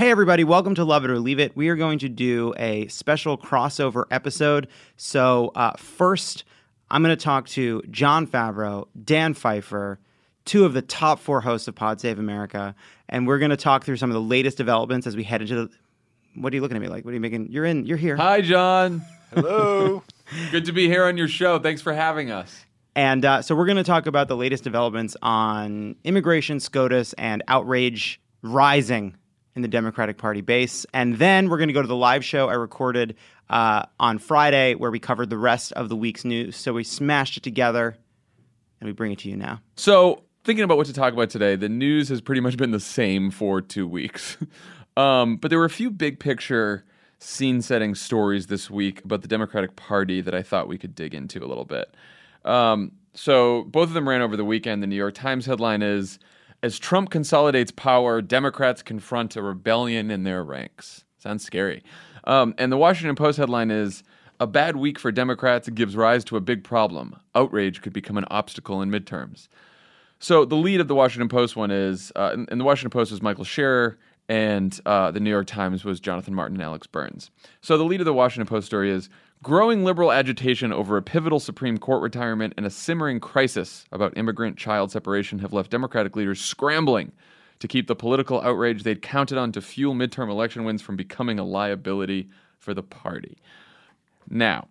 Hey, everybody, welcome to Love It or Leave It. We are going to do a special crossover episode. So, uh, first, I'm going to talk to Jon Favreau, Dan Pfeiffer, two of the top four hosts of Pod Save America, and we're going to talk through some of the latest developments as we head into the. What are you looking at me like? What are you making? You're in. You're here. Hi, Jon. Hello. Good to be here on your show. Thanks for having us. And uh, so we're going to talk about the latest developments on immigration, SCOTUS, and outrage rising in the Democratic Party base. And then we're going to go to the live show I recorded uh, on Friday where we covered the rest of the week's news. So we smashed it together and we bring it to you now. So, thinking about what to talk about today, the news has pretty much been the same for two weeks. um, but there were a few big picture scene setting stories this week about the Democratic Party that I thought we could dig into a little bit. Um, so, both of them ran over the weekend. The New York Times headline is As Trump consolidates power, Democrats confront a rebellion in their ranks. Sounds scary. Um, and the Washington Post headline is A bad week for Democrats gives rise to a big problem. Outrage could become an obstacle in midterms. So, the lead of the Washington Post one is, uh, and, the Washington Post was Michael Scherer, and uh, the New York Times was Jonathan Martin and Alex Burns. So, the lead of the Washington Post story is Growing liberal agitation over a pivotal Supreme Court retirement and a simmering crisis about immigrant child separation have left Democratic leaders scrambling to keep the political outrage they'd counted on to fuel midterm election wins from becoming a liability for the party. Now,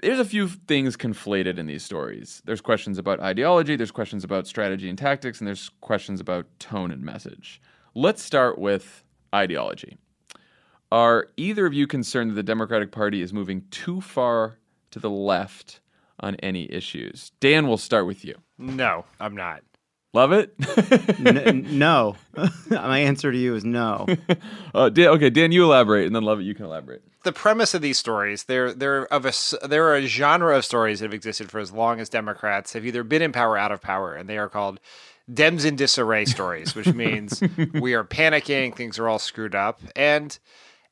there's a few things conflated in these stories. There's questions about ideology, there's questions about strategy and tactics, and there's questions about tone and message. Let's start with ideology. Are either of you concerned that the Democratic Party is moving too far to the left on any issues? Dan, we'll start with you. No, I'm not. Love it? N- no. My answer to you is no. uh, Dan, okay, Dan, you elaborate, and then Love it, you can elaborate. The premise of these stories, they're they're of a s- they're a genre of stories that have existed for as long as Democrats have either been in power or out of power, and they are called Dems in disarray stories, which means we are panicking, things are all screwed up, and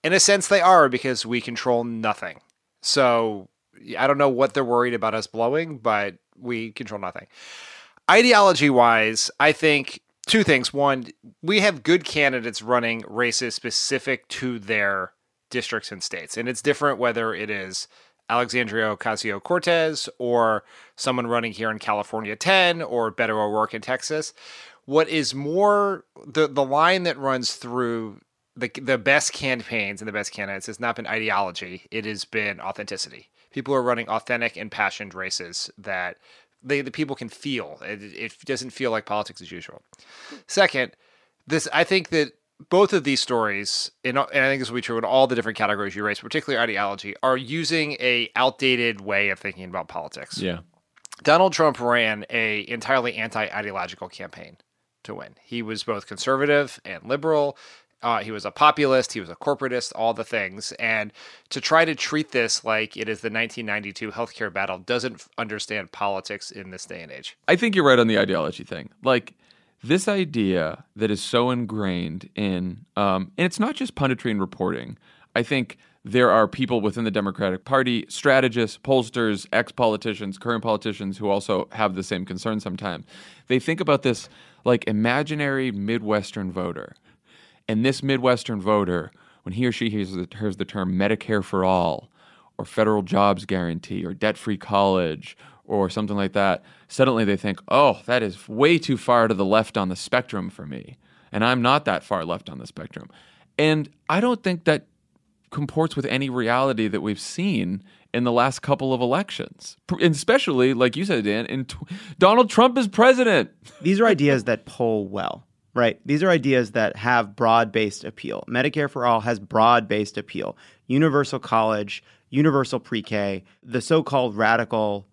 in a sense they are because we control nothing. So I don't know what they're worried about us blowing, but we control nothing. Ideology wise, I think two things. One, we have good candidates running races specific to their districts and states. And it's different whether it is Alexandria Ocasio Cortez or someone running here in California 10 or Beto O'Rourke in Texas. What is more, the, the line that runs through the, the best campaigns and the best candidates has not been ideology, it has been authenticity. People are running authentic, impassioned races that they, the people can feel. It, it doesn't feel like politics as usual. Second, this I think that both of these stories, and, and I think this will be true in all the different categories you raise, particularly ideology, are using a outdated way of thinking about politics. Yeah. Donald Trump ran a entirely anti-ideological campaign to win. He was both conservative and liberal. Uh, he was a populist. He was a corporatist. All the things. And to try to treat this like it is the 1992 healthcare battle doesn't understand politics in this day and age. I think you're right on the ideology thing. Like this idea that is so ingrained in, um, and it's not just punditry and reporting. I think there are people within the Democratic Party, strategists, pollsters, ex politicians, current politicians who also have the same concern sometimes. They think about this like imaginary Midwestern voter. And this Midwestern voter, when he or she hears the, hears the term Medicare for all, or federal jobs guarantee, or debt free college, or something like that, suddenly they think, oh, that is way too far to the left on the spectrum for me. And I'm not that far left on the spectrum. And I don't think that comports with any reality that we've seen in the last couple of elections. And especially, like you said, Dan, in tw- Donald Trump is president. These are ideas that poll well, right? These are ideas that have broad based appeal. Medicare for All has broad based appeal. Universal college, universal pre K, the so called radical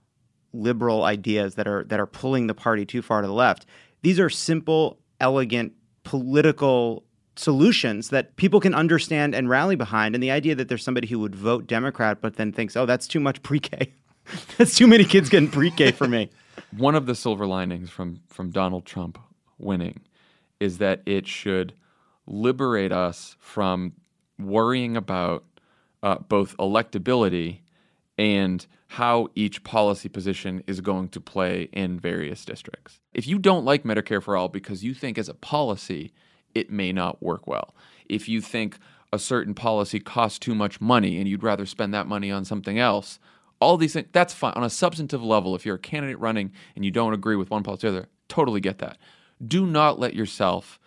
liberal ideas that are that are pulling the party too far to the left. These are simple, elegant political solutions that people can understand and rally behind. And the idea that there's somebody who would vote Democrat but then thinks, "Oh, that's too much pre-K. that's too many kids getting pre-K for me." One of the silver linings from from Donald Trump winning is that it should liberate us from worrying about uh, both electability and how each policy position is going to play in various districts. If you don't like Medicare for All because you think as a policy it may not work well, if you think a certain policy costs too much money and you'd rather spend that money on something else, all these things, that's fine. On a substantive level, if you're a candidate running and you don't agree with one policy or the other, totally get that. Do not let yourself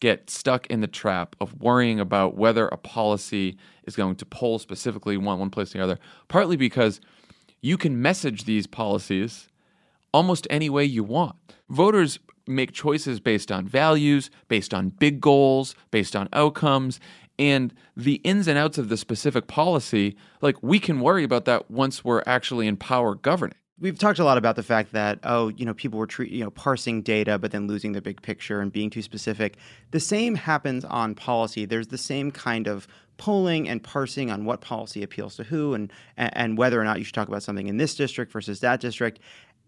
get stuck in the trap of worrying about whether a policy is going to poll specifically one one place or the other. Partly because you can message these policies almost any way you want. Voters make choices based on values, based on big goals, based on outcomes, and the ins and outs of the specific policy, like we can worry about that once we're actually in power governing we've talked a lot about the fact that oh you know people were tre- you know parsing data but then losing the big picture and being too specific. The same happens on policy. There's the same kind of polling and parsing on what policy appeals to who and and whether or not you should talk about something in this district versus that district.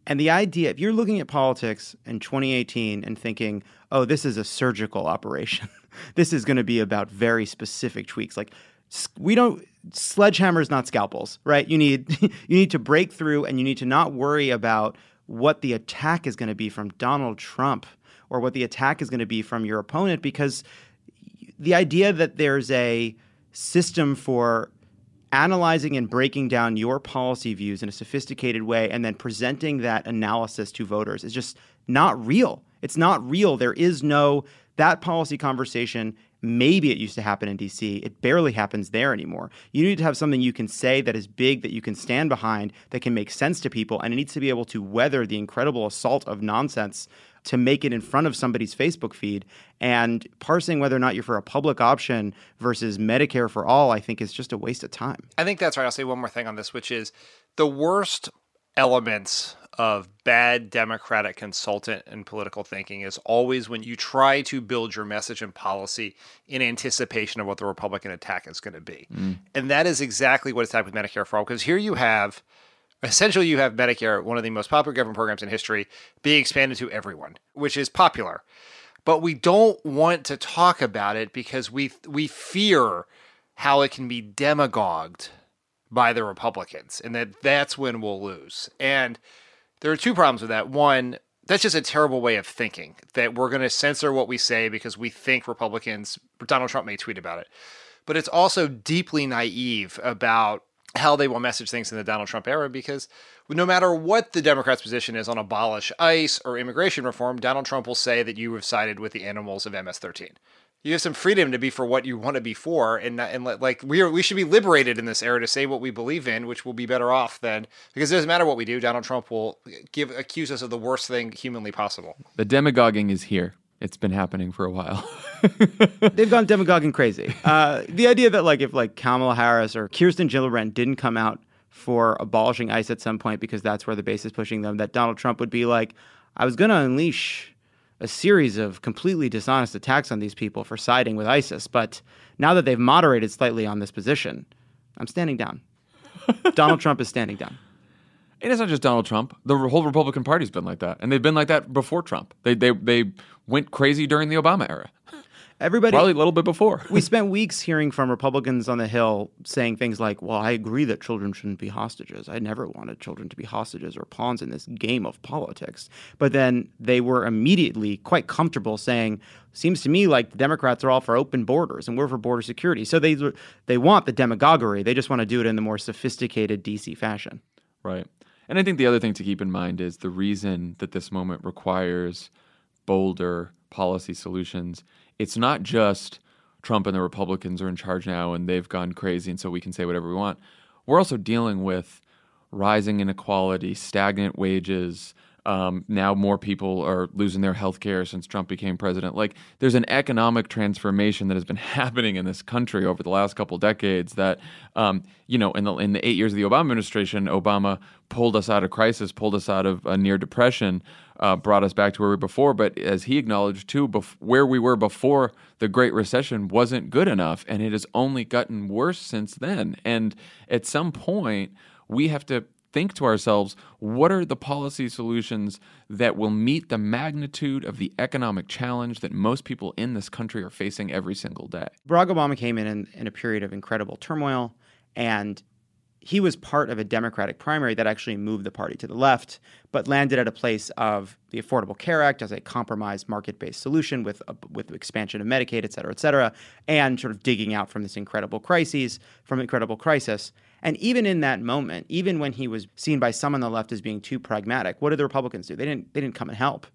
And the idea if you're looking at politics in 2018 and thinking oh this is a surgical operation. This is going to be about very specific tweaks. Like we don't sledgehammers not scalpels right you need you need to break through and you need to not worry about what the attack is going to be from Donald Trump or what the attack is going to be from your opponent because the idea that there's a system for analyzing and breaking down your policy views in a sophisticated way and then presenting that analysis to voters is just not real. It's not real. There is no that policy conversation Maybe it used to happen in DC. It barely happens there anymore. You need to have something you can say that is big, that you can stand behind, that can make sense to people, and it needs to be able to weather the incredible assault of nonsense to make it in front of somebody's Facebook feed. And parsing whether or not you're for a public option versus Medicare for all, I think is just a waste of time. I think that's right. I'll say one more thing on this, which is the worst elements of bad democratic consultant and political thinking is always when you try to build your message and policy in anticipation of what the Republican attack is going to be. Mm. And that is exactly what it's happened with Medicare for all, because here you have essentially you have Medicare, one of the most popular government programs in history, being expanded to everyone, which is popular. But we don't want to talk about it because we we fear how it can be demagogued by the Republicans and that that's when we'll lose. And there are two problems with that. One, that's just a terrible way of thinking that we're going to censor what we say because we think Republicans, Donald Trump may tweet about it. But it's also deeply naive about how they will message things in the Donald Trump era because no matter what the Democrats' position is on abolish ICE or immigration reform, Donald Trump will say that you have sided with the animals of MS 13 you have some freedom to be for what you want to be for and and like we are we should be liberated in this era to say what we believe in which will be better off than because it doesn't matter what we do donald trump will give accuse us of the worst thing humanly possible the demagoguing is here it's been happening for a while. They've gone demagoguing crazy. Uh, the idea that like if like Kamala Harris or Kirsten Gillibrand didn't come out for abolishing ICE at some point because that's where the base is pushing them, that Donald Trump would be like, I was going to unleash a series of completely dishonest attacks on these people for siding with ISIS. But now that they've moderated slightly on this position, I'm standing down. Donald Trump is standing down. And it's not just Donald Trump. The whole Republican Party's been like that, and they've been like that before Trump. They they they went crazy during the Obama era. Everybody, probably a little bit before. we spent weeks hearing from Republicans on the Hill saying things like, "Well, I agree that children shouldn't be hostages. I never wanted children to be hostages or pawns in this game of politics." But then they were immediately quite comfortable saying, "Seems to me like the Democrats are all for open borders and we're for border security." So they they want the demagoguery. They just want to do it in the more sophisticated DC fashion. Right. And I think the other thing to keep in mind is the reason that this moment requires bolder policy solutions it's not just Trump and the Republicans are in charge now and they've gone crazy, and so we can say whatever we want. We're also dealing with rising inequality, stagnant wages. Um, now more people are losing their health care since Trump became president. Like there's an economic transformation that has been happening in this country over the last couple decades. That um, you know, in the in the eight years of the Obama administration, Obama pulled us out of crisis, pulled us out of a near depression, uh, brought us back to where we were before. But as he acknowledged too, bef- where we were before the Great Recession wasn't good enough, and it has only gotten worse since then. And at some point we have to think to ourselves what are the policy solutions that will meet the magnitude of the economic challenge that most people in this country are facing every single day. Barack Obama came in, in in, a period of incredible turmoil, and he was part of a Democratic primary that actually moved the party to the left, but landed at a place of the Affordable Care Act as a compromise market-based solution with uh, with expansion of Medicaid, et cetera, et cetera, and sort of digging out from this incredible crises, from incredible crisis. And even in that moment, even when he was seen by some on the left as being too pragmatic, what did the Republicans do? They didn't they didn't come and help.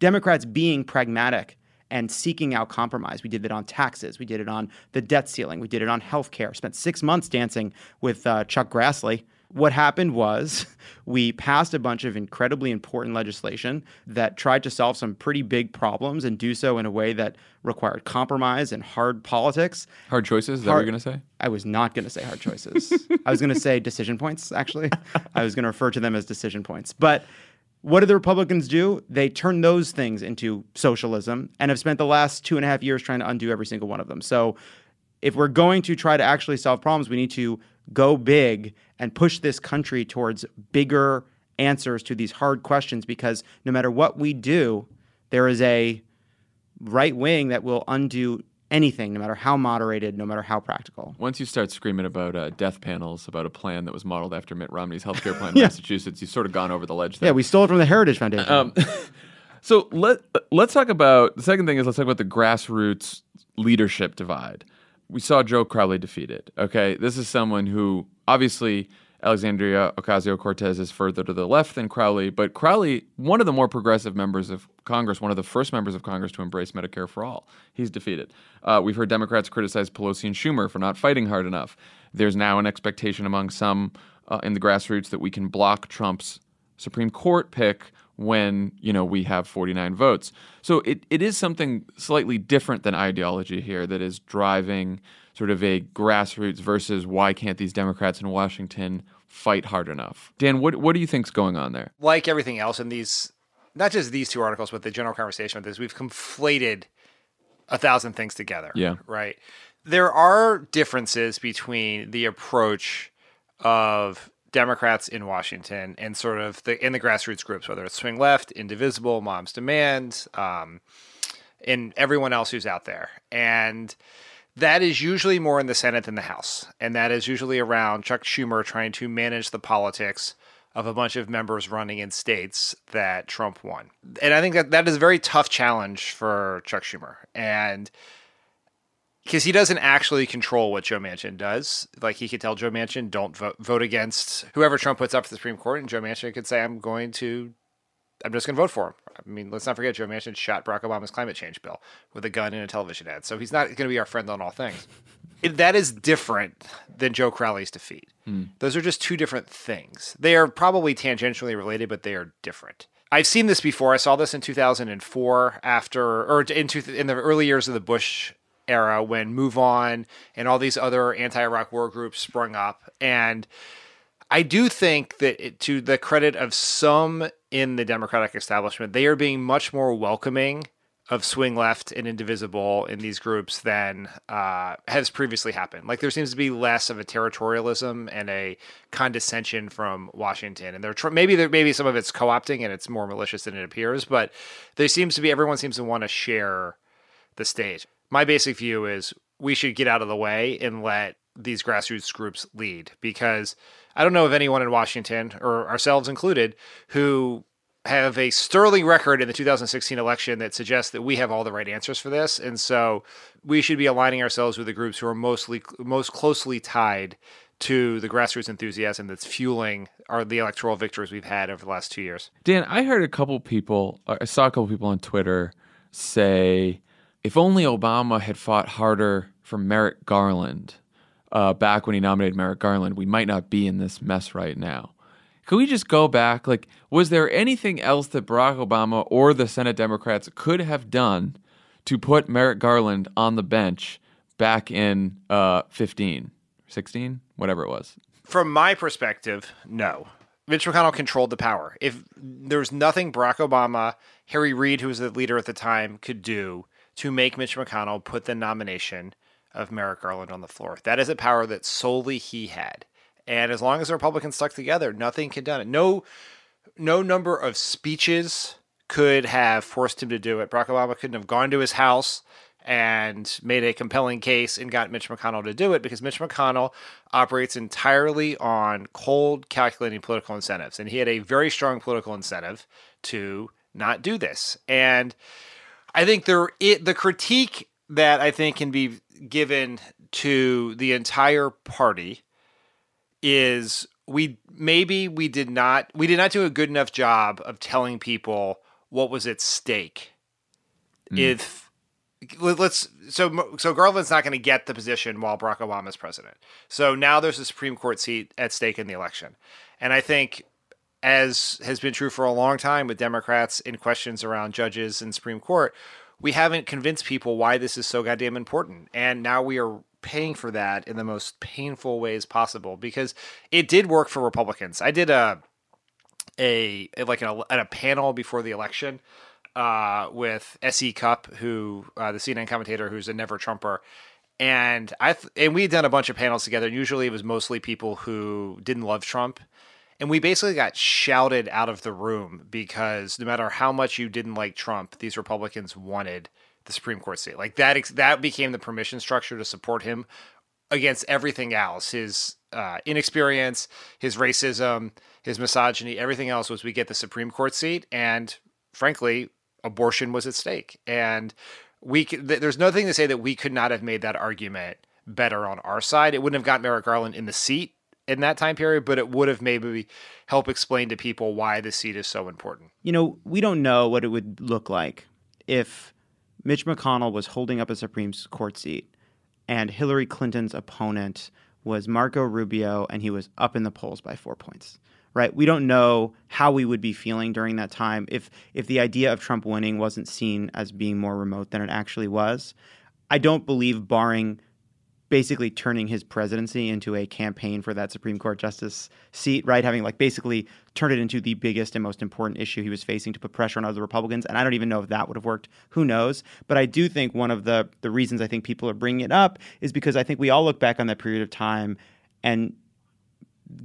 Democrats being pragmatic and seeking out compromise. We did it on taxes. We did it on the debt ceiling. We did it on health care. Spent six months dancing with uh, Chuck Grassley. What happened was we passed a bunch of incredibly important legislation that tried to solve some pretty big problems and do so in a way that required compromise and hard politics. Hard choices? Is that what you're going to say? I was not going to say hard choices. I was going to say decision points, actually. I was going to refer to them as decision points. But what did the Republicans do? They turned those things into socialism and have spent the last two and a half years trying to undo every single one of them. So if we're going to try to actually solve problems, we need to go big and push this country towards bigger answers to these hard questions because no matter what we do, there is a right wing that will undo anything, no matter how moderated, no matter how practical. Once you start screaming about uh, death panels, about a plan that was modeled after Mitt Romney's healthcare plan in yeah. Massachusetts, you've sort of gone over the ledge there. Yeah, we stole it from the Heritage Foundation. Um, so let let's talk about the second thing is let's talk about the grassroots leadership divide. We saw Joe Crowley defeated. Okay, this is someone who obviously Alexandria Ocasio Cortez is further to the left than Crowley, but Crowley, one of the more progressive members of Congress, one of the first members of Congress to embrace Medicare for all, he's defeated. Uh, we've heard Democrats criticize Pelosi and Schumer for not fighting hard enough. There's now an expectation among some uh, in the grassroots that we can block Trump's Supreme Court pick when you know we have 49 votes. So it, it is something slightly different than ideology here that is driving sort of a grassroots versus why can't these Democrats in Washington fight hard enough? Dan, what what do you think's going on there? Like everything else in these, not just these two articles, but the general conversation with this, we've conflated a thousand things together. Yeah. Right. There are differences between the approach of Democrats in Washington and sort of the in the grassroots groups, whether it's Swing Left, Indivisible, Moms Demand, um, and everyone else who's out there. And that is usually more in the Senate than the House. And that is usually around Chuck Schumer trying to manage the politics of a bunch of members running in states that Trump won. And I think that that is a very tough challenge for Chuck Schumer. And because he doesn't actually control what Joe Manchin does. Like he could tell Joe Manchin, don't vote, vote against whoever Trump puts up for the Supreme Court. And Joe Manchin could say, I'm going to I'm just going to vote for him. I mean, let's not forget Joe Manchin shot Barack Obama's climate change bill with a gun in a television ad. So he's not going to be our friend on all things. it, that is different than Joe Crowley's defeat. Mm. Those are just two different things. They are probably tangentially related, but they are different. I've seen this before. I saw this in 2004 after, or in, two, in the early years of the Bush era when Move On and all these other anti-Iraq war groups sprung up. And I do think that it, to the credit of some in the Democratic establishment, they are being much more welcoming of swing left and indivisible in these groups than uh, has previously happened. Like there seems to be less of a territorialism and a condescension from Washington, and they're tr- maybe there maybe some of it's co-opting and it's more malicious than it appears, but there seems to be everyone seems to want to share the stage. My basic view is we should get out of the way and let these grassroots groups lead because I don't know of anyone in Washington, or ourselves included, who have a sterling record in the 2016 election that suggests that we have all the right answers for this, and so we should be aligning ourselves with the groups who are mostly most closely tied to the grassroots enthusiasm that's fueling our the electoral victories we've had over the last two years. Dan, I heard a couple people, I saw a couple people on Twitter say, if only Obama had fought harder for Merrick Garland uh, back when he nominated Merrick Garland, we might not be in this mess right now. Could we just go back? Like, was there anything else that Barack Obama or the Senate Democrats could have done to put Merrick Garland on the bench back in uh, 15, 16, whatever it was? From my perspective, no. Mitch McConnell controlled the power. If there was nothing Barack Obama, Harry Reid, who was the leader at the time, could do to make Mitch McConnell put the nomination of Merrick Garland on the floor. That is a power that solely he had. And as long as the Republicans stuck together, nothing can done it. No, no number of speeches could have forced him to do it. Barack Obama couldn't have gone to his house and made a compelling case and got Mitch McConnell to do it because Mitch McConnell operates entirely on cold, calculating political incentives. And he had a very strong political incentive to not do this. And I think there it, the critique that I think can be given to the entire party is we maybe we did not we did not do a good enough job of telling people what was at stake. Mm. If let's so so Garland's not going to get the position while Barack Obama is president. So now there's a Supreme Court seat at stake in the election, and I think as has been true for a long time with Democrats in questions around judges and Supreme Court, we haven't convinced people why this is so goddamn important. And now we are paying for that in the most painful ways possible because it did work for Republicans. I did a a like a, a panel before the election uh, with S.E. Cupp, who uh, the CNN commentator, who's a never Trumper, and I th- and we had done a bunch of panels together. Usually, it was mostly people who didn't love Trump, and we basically got shouted out of the room because no matter how much you didn't like Trump, these Republicans wanted the Supreme Court seat. Like that, that became the permission structure to support him against everything else. His uh, inexperience, his racism, his misogyny, everything else was we get the Supreme Court seat, and frankly, abortion was at stake. And we, there's nothing to say that we could not have made that argument better on our side. It wouldn't have got Merrick Garland in the seat in that time period, but it would have maybe helped explain to people why the seat is so important. You know, we don't know what it would look like if Mitch McConnell was holding up a Supreme Court seat and Hillary Clinton's opponent was Marco Rubio and he was up in the polls by 4 points. Right? We don't know how we would be feeling during that time if if the idea of Trump winning wasn't seen as being more remote than it actually was. I don't believe barring basically turning his presidency into a campaign for that Supreme Court justice seat, right? Having like basically turned it into the biggest and most important issue he was facing to put pressure on other Republicans. And I don't even know if that would have worked. Who knows? But I do think one of the the reasons I think people are bringing it up is because I think we all look back on that period of time and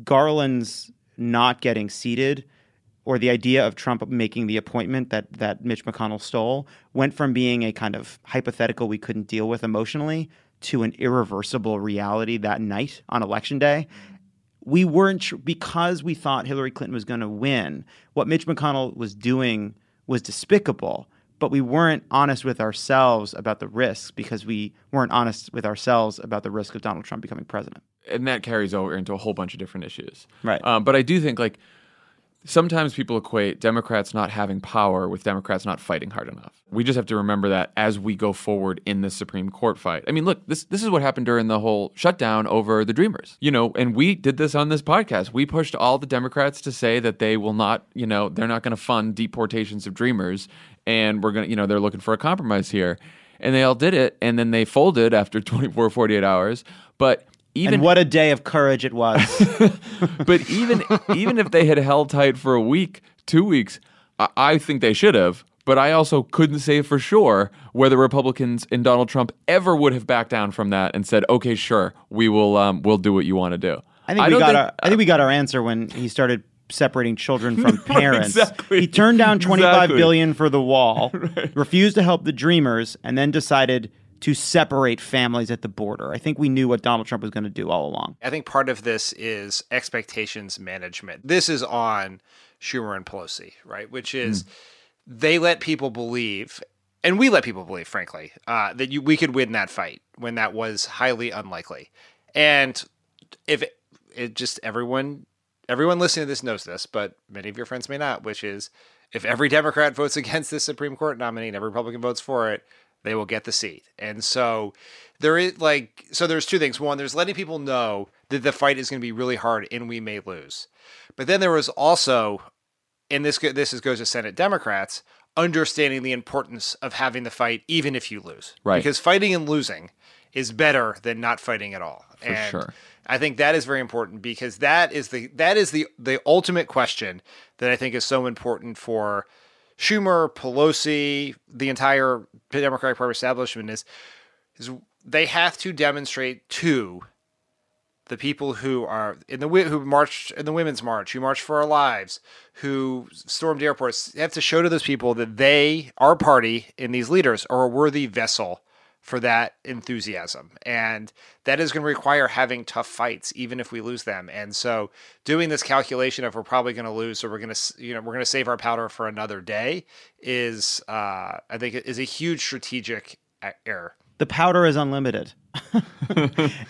Garland's not getting seated or the idea of Trump making the appointment that that Mitch McConnell stole went from being a kind of hypothetical we couldn't deal with emotionally to an irreversible reality that night on election day. We weren't because we thought Hillary Clinton was going to win. What Mitch McConnell was doing was despicable, but we weren't honest with ourselves about the risks because we weren't honest with ourselves about the risk of Donald Trump becoming president. And that carries over into a whole bunch of different issues. Right. Um, but I do think like sometimes people equate Democrats not having power with Democrats not fighting hard enough. We just have to remember that as we go forward in the Supreme Court fight. I mean, look, this this is what happened during the whole shutdown over the Dreamers. You know, and we did this on this podcast. We pushed all the Democrats to say that they will not, you know, they're not going to fund deportations of Dreamers and we're going to, you know, they're looking for a compromise here. And they all did it and then they folded after 24 48 hours. But even and what a day of courage it was. but even even if they had held tight for a week, two weeks, I, I think they should have. But I also couldn't say for sure whether Republicans and Donald Trump ever would have backed down from that and said, "Okay, sure, we will um, we'll do what you want to do." I think I we got think, our I think we got our answer when he started separating children from parents. exactly. He turned down twenty five exactly. billion for the wall, right. refused to help the Dreamers, and then decided to separate families at the border. I think we knew what Donald Trump was going to do all along. I think part of this is expectations management. This is on Schumer and Pelosi, right? Which is mm. they let people believe, and we let people believe, frankly, uh, that you, we could win that fight when that was highly unlikely. And if it, it just everyone everyone listening to this knows this, but many of your friends may not, which is if every Democrat votes against this Supreme Court nominee and every Republican votes for it, they will get the seat. And so there is like so there's two things. One, there's letting people know that the fight is going to be really hard and we may lose. But then there was also and this this is, goes to Senate Democrats understanding the importance of having the fight even if you lose. Right. Because fighting and losing is better than not fighting at all. For and sure. I think that is very important because that is the that is the the ultimate question that I think is so important for Schumer, Pelosi, the entire Democratic Party establishment is is they have to demonstrate to the people who are in the who marched in the women's march, who marched for our lives, who stormed airports, they have to show to those people that they, our party, and these leaders are a worthy vessel for that enthusiasm. And that is going to require having tough fights, even if we lose them. And so doing this calculation of we're probably going to lose or we're going to, you know, we're going to save our powder for another day is, uh, I think, is a huge strategic uh, error. the powder is unlimited.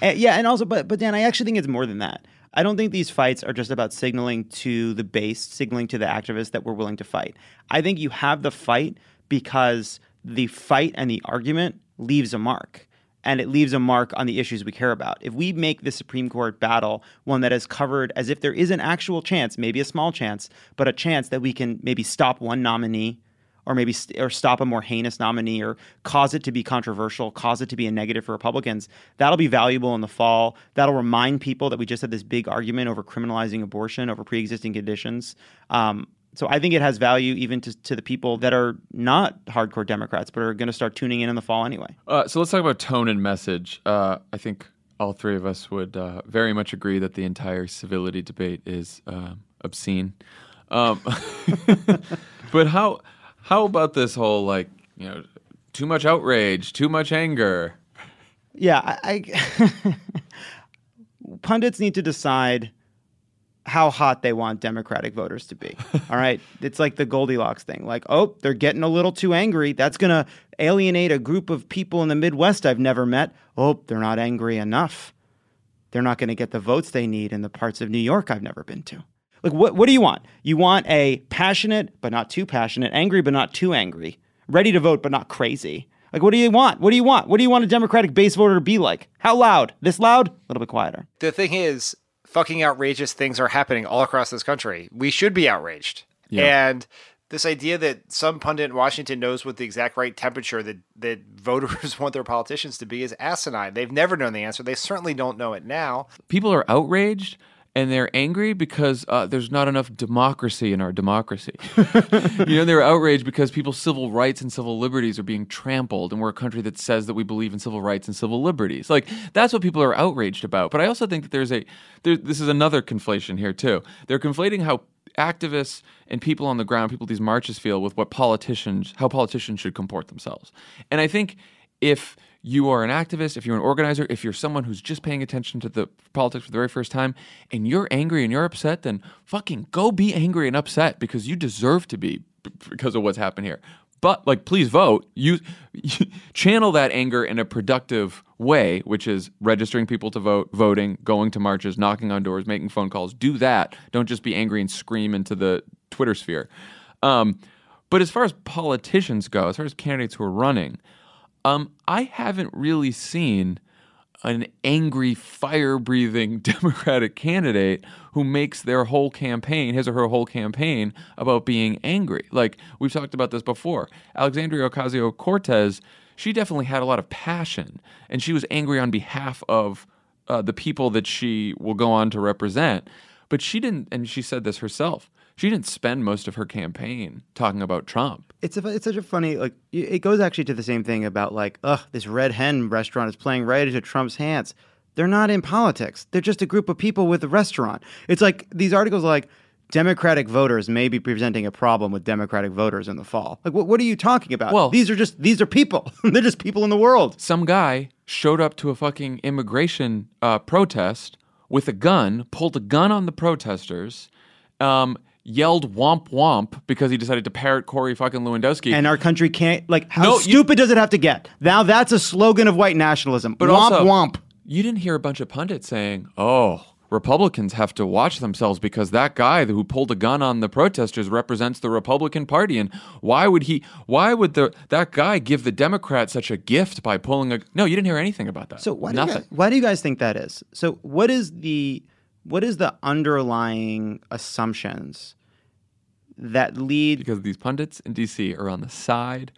And- yeah, and also, but but Dan, I actually think it's more than that. I don't think these fights are just about signaling to the base, signaling to the activists that we're willing to fight. I think you have the fight because the fight and the argument leaves a mark. And it leaves a mark on the issues we care about. If we make the Supreme Court battle one that is covered as if there is an actual chance, maybe a small chance, but a chance that we can maybe stop one nominee or maybe st- or stop a more heinous nominee or cause it to be controversial, cause it to be a negative for Republicans. That'll be valuable in the fall. That'll remind people that we just had this big argument over criminalizing abortion over pre-existing conditions. Um, so I think it has value even to, to the people that are not hardcore Democrats but are going to start tuning in in the fall anyway. Uh, so let's talk about tone and message. Uh, I think all three of us would uh, very much agree that the entire civility debate is uh, obscene. Um, but how how about this whole like you know too much outrage, too much anger? Yeah, I, I pundits need to decide how hot they want Democratic voters to be. All right, it's like the Goldilocks thing. Like, oh, they're getting a little too angry. That's gonna alienate a group of people in the Midwest I've never met. Oh, they're not angry enough. They're not going to get the votes they need in the parts of New York I've never been to. Like, what what do you want? You want a passionate but not too passionate, angry but not too angry, ready to vote but not crazy. Like, what do you want? What do you want? What do you want a Democratic base voter to be like? How loud? This loud? A little bit quieter. The thing is, fucking outrageous things are happening all across this country. We should be outraged. Yeah. And this idea that some pundit in Washington knows what the exact right temperature that, that voters want their politicians to be is asinine. They've never known the answer. They certainly don't know it now. People are outraged and they're angry because uh, there's not enough democracy in our democracy. you know, they're outraged because people's civil rights and civil liberties are being trampled, and we're a country that says that we believe in civil rights and civil liberties. Like that's what people are outraged about. But I also think that there's a there, this is another conflation here too. They're conflating how activists and people on the ground, people these marches feel with what politicians, how politicians should comport themselves. And I think if you are an activist, if you're an organizer, if you're someone who's just paying attention to the politics for the very first time, and you're angry and you're upset, then fucking go be angry and upset because you deserve to be because of what's happened here. But like, please vote. You, channel that anger in a productive way, which is registering people to vote, voting, going to marches, knocking on doors, making phone calls. Do that. Don't just be angry and scream into the Twitter sphere. Um, but as far as politicians go, as far as candidates who are running, um, I haven't really seen an angry, fire breathing Democratic candidate who makes their whole campaign, his or her whole campaign, about being angry. Like we've talked about this before. Alexandria Ocasio Cortez, she definitely had a lot of passion, and she was angry on behalf of uh, the people that she will go on to represent. But she didn't, and she said this herself. She didn't spend most of her campaign talking about Trump. It's a, it's such a funny like it goes actually to the same thing about like ugh this red hen restaurant is playing right into Trump's hands. They're not in politics. They're just a group of people with a restaurant. It's like these articles are like Democratic voters may be presenting a problem with Democratic voters in the fall. Like what, what are you talking about? Well- these are just these are people. They're just people in the world. some guy showed up to a fucking immigration uh, protest with a gun, pulled a gun on the protesters, um, yelled "womp womp" because he decided to parrot Corey fucking Lewandowski. And our country can't like how No, you- stupid does it have to get? Now that's a slogan of white nationalism. but womp also, womp. you didn't hear a bunch of pundits saying, "Oh, Republicans have to watch themselves because that guy who pulled a gun on the protesters represents the Republican Party, and why would he? Why would the that guy give the Democrats such a gift by pulling a? No, you didn't hear anything about that. So why do, you nothing. guys, why do you guys think that is? So what is the what is the underlying assumptions that lead because these pundits in DC are on the side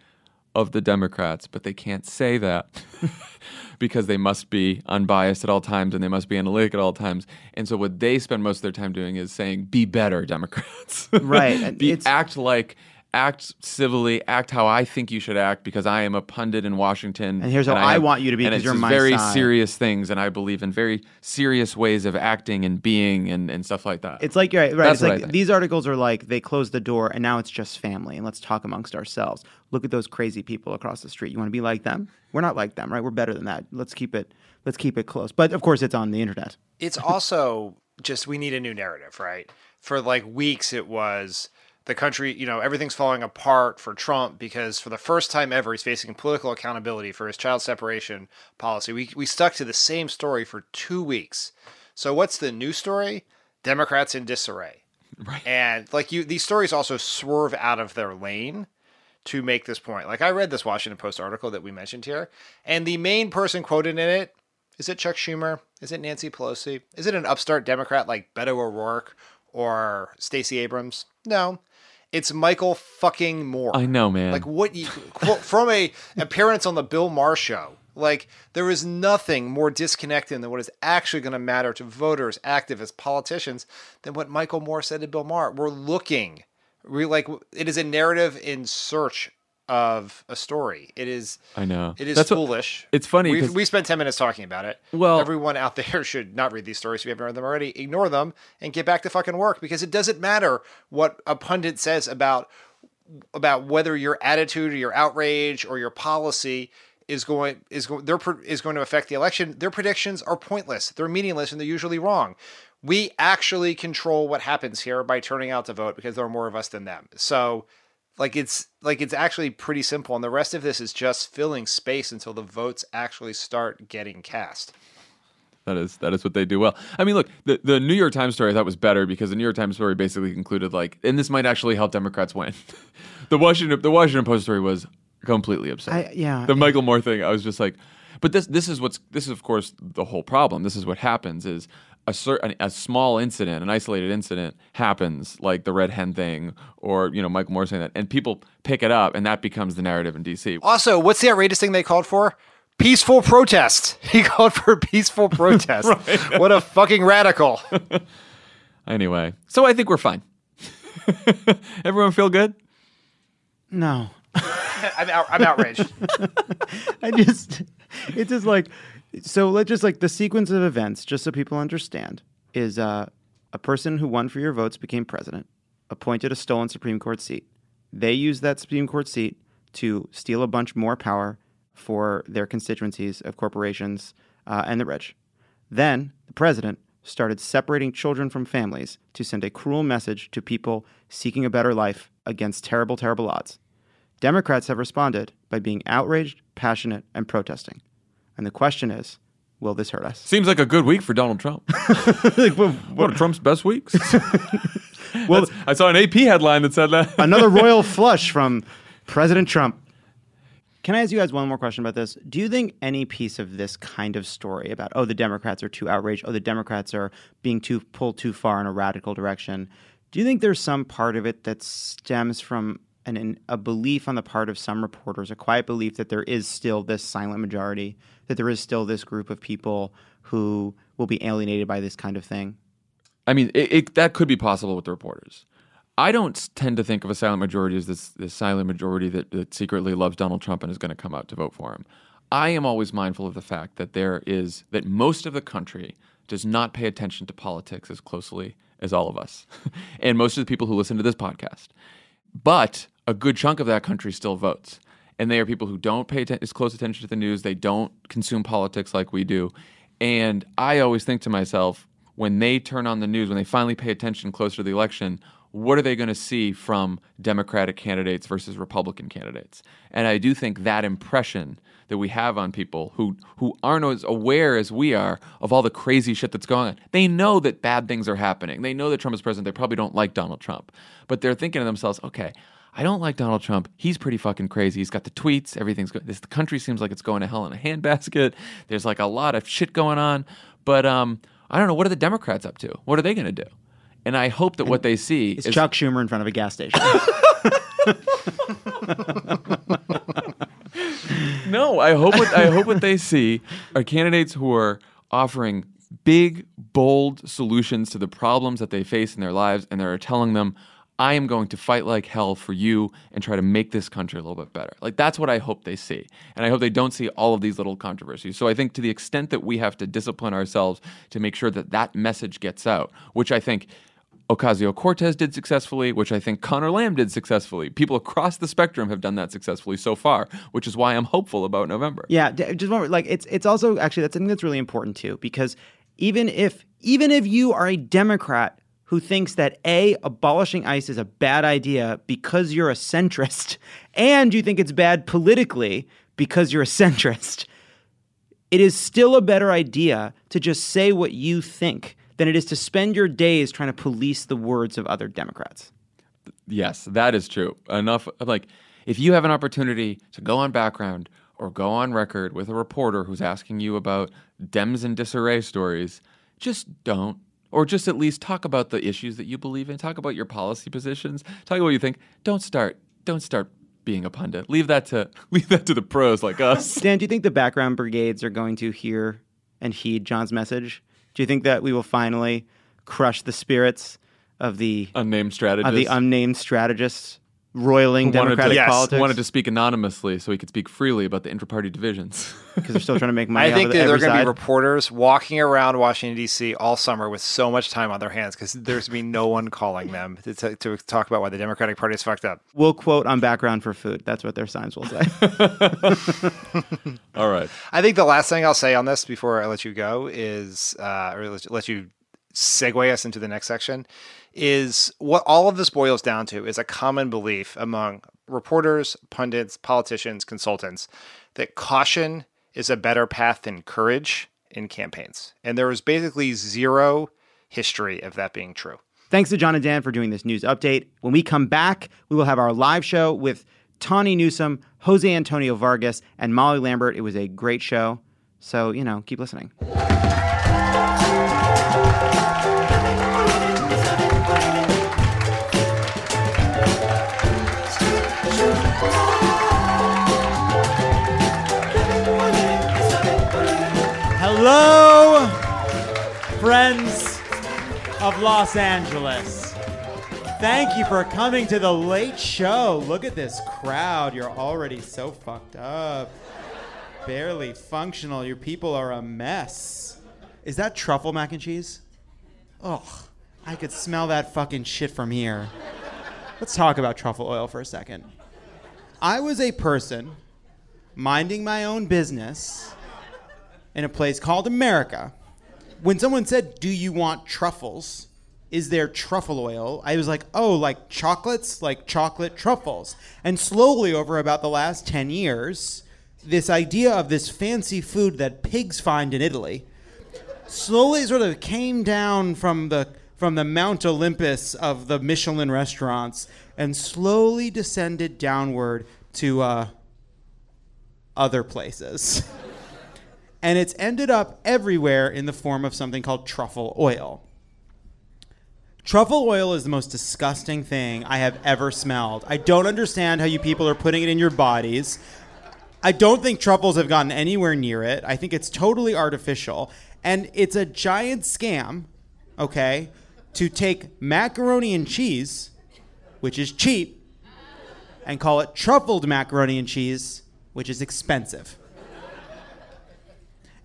of the Democrats, but they can't say that because they must be unbiased at all times and they must be analytic at all times. And so what they spend most of their time doing is saying, "Be better, Democrats." Right, be, act like. Act civilly, act how I think you should act because I am a pundit in Washington. And here's how I have- want you to be and 'cause it's you're my very side. serious things, and I believe in very serious ways of acting and being and, and stuff like that. It's like right, right. That's it's what like these articles are like they close the door and now it's just family and let's talk amongst ourselves. Look at those crazy people across the street. You want to be like them? We're not like them, right? We're better than that. Let's keep it let's keep it close. But of course it's on the internet. it's also just we need a new narrative, right? For like weeks, it was the country, you know, everything's falling apart for Trump because for the first time ever, he's facing political accountability for his child separation policy. We, we stuck to the same story for two weeks. So, what's the new story? Democrats in disarray. Right. And like you, these stories also swerve out of their lane to make this point. Like I read this Washington Post article that we mentioned here, and the main person quoted in it is it Chuck Schumer? Is it Nancy Pelosi? Is it an upstart Democrat like Beto O'Rourke or Stacey Abrams? No. It's Michael fucking Moore. I know, man. Like what you quote from a appearance on the Bill Maher show. Like there is nothing more disconnected than what is actually going to matter to voters, activists, politicians than what Michael Moore said to Bill Maher. We're looking. We like it is a narrative in search of a story. It is. I know. It is That's what- foolish. it's funny We spent ten minutes talking about it. Well- everyone out there should not read these stories. If you haven't read them already, ignore them and get back to fucking work because it doesn't matter what a pundit says about about whether your attitude or your outrage or your policy is going is going their is going to affect the election. Their predictions are pointless. They're meaningless and they're usually wrong. We actually control what happens here by turning out to vote because there are more of us than them. So like it's like it's actually pretty simple and the rest of this is just filling space until the votes actually start getting cast. That is that is what they do well. I mean, look, the, the New York Times story I thought was better because the New York Times story basically concluded like, and this might actually help Democrats win. the Washington the Washington Post story was completely absurd. I- yeah. the Michael Moore thing, I was just like, but this this is what's this is of course the whole problem. This is what happens is a certain a small incident, an isolated incident happens, like the red hen thing, or you know Michael Moore saying that, and people pick it up, and that becomes the narrative in D.C. Also, what's the outrageous thing they called for? Peaceful protest. He called for peaceful protest. What a fucking radical. Anyway, so I think we're fine. Everyone feel good? No. I'm, out, I'm outraged. I just, it's just like, so let's just like the sequence of events, just so people understand, is uh, a person who won for your votes became president, appointed a stolen Supreme Court seat. They used that Supreme Court seat to steal a bunch more power for their constituencies of corporations uh, and the rich. Then the president started separating children from families to send a cruel message to people seeking a better life against terrible, terrible odds. Democrats have responded by being outraged, passionate, and protesting. And the question is, will this hurt us? Seems like a good week for Donald Trump. One of Trump's best weeks. well, I saw an AP headline that said that. Another royal flush from President Trump. Can I ask you guys one more question about this? Do you think any piece of this kind of story about oh the Democrats are too outraged, oh the Democrats are being too pulled too far in a radical direction, do you think there's some part of it that stems from an, an a belief on the part of some reporters, a quiet belief that there is still this silent majority, that there is still this group of people who will be alienated by this kind of thing? I mean, it, it, that could be possible with the reporters. I don't tend to think of a silent majority as this, this silent majority that, that secretly loves Donald Trump and is going to come out to vote for him. I am always mindful of the fact that there is that most of the country does not pay attention to politics as closely as all of us, and most of the people who listen to this podcast. But a good chunk of that country still votes, and they are people who don't pay as close attention to the news. They don't consume politics like we do, and I always think to myself when they turn on the news, when they finally pay attention closer to the election, what are they going to see from Democratic candidates versus Republican candidates? And I do think that impression that we have on people who who aren't as aware as we are of all the crazy shit that's going on. They know that bad things are happening. They know that Trump is president. They probably don't like Donald Trump, but they're thinking to themselves, okay. I don't like Donald Trump. He's pretty fucking crazy. He's got the tweets. Everything's good. This the country seems like it's going to hell in a handbasket. There's like a lot of shit going on. But um, I don't know. What are the Democrats up to? What are they going to do? And I hope that what they see is Chuck Schumer in front of a gas station. No, I hope what I hope what they see are candidates who are offering big, bold solutions to the problems that they face in their lives, and they're telling them, "I am going to fight like hell for you and try to make this country a little bit better." Like that's what I hope they see, and I hope they don't see all of these little controversies. So I think to the extent that we have to discipline ourselves to make sure that that message gets out, which I think. Ocasio Cortez did successfully, which I think Conor Lamb did successfully. People across the spectrum have done that successfully so far, which is why I'm hopeful about November. Yeah, just one like it's it's also actually that's something that's really important too because even if even if you are a Democrat who thinks that a abolishing ICE is a bad idea because you're a centrist and you think it's bad politically because you're a centrist, it is still a better idea to just say what you think than it is to spend your days trying to police the words of other Democrats. Yes, that is true. Enough like if you have an opportunity to go on background or go on record with a reporter who's asking you about Dems in disarray stories, just don't. Or just at least talk about the issues that you believe in. Talk about your policy positions. Talk about what you think. Don't start. Don't start being a pundit. Leave that to leave that to the pros like us. Dan, do you think the background brigades are going to hear and heed Jon's message? Do you think that we will finally crush the spirits of the Unnamed strategist. of the unnamed strategists roiling wanted to- democratic Yes. politics wanted to speak anonymously so he could speak freely about the inter-party divisions. because they're still trying to make money? I off think of that there are going to be reporters walking around Washington D.C. all summer with so much time on their hands because there's going to be no one calling them to, to, to talk about why the Democratic Party is fucked up. We'll quote on background for food. That's what their signs will say. All right. I think the last thing I'll say on this before I let you go is, uh, or let, let you segue us into the next section, is what all of this boils down to is a common belief among reporters, pundits, politicians, consultants that caution is a better path than courage in campaigns. And there is basically zero history of that being true. Thanks to Jon and Dan for doing this news update. When we come back, we will have our live show with Tawny Newsome, Jose Antonio Vargas, and Molly Lambert. It was a great show. So, you know, keep listening. Hello, friends of Los Angeles. Thank you for coming to the late show. Look at this crowd. You're already so fucked up. Barely functional. Your people are a mess. Is that truffle mac and cheese? Ugh, I could smell that fucking shit from here. Let's talk about truffle oil for a second. I was a person minding my own business in a place called America. When someone said, Do you want truffles? Is there truffle oil? I was like, Oh, like chocolates? Like chocolate truffles. And slowly, over about the last 10 years, this idea of this fancy food that pigs find in Italy slowly sort of came down from the from the Mount Olympus of the Michelin restaurants and slowly descended downward to uh, other places. and it's ended up everywhere in the form of something called truffle oil. Truffle oil is the most disgusting thing I have ever smelled. I don't understand how you people are putting it in your bodies. I don't think truffles have gotten anywhere near it. I think it's totally artificial. And it's a giant scam, okay, to take macaroni and cheese, which is cheap, and call it truffled macaroni and cheese, which is expensive.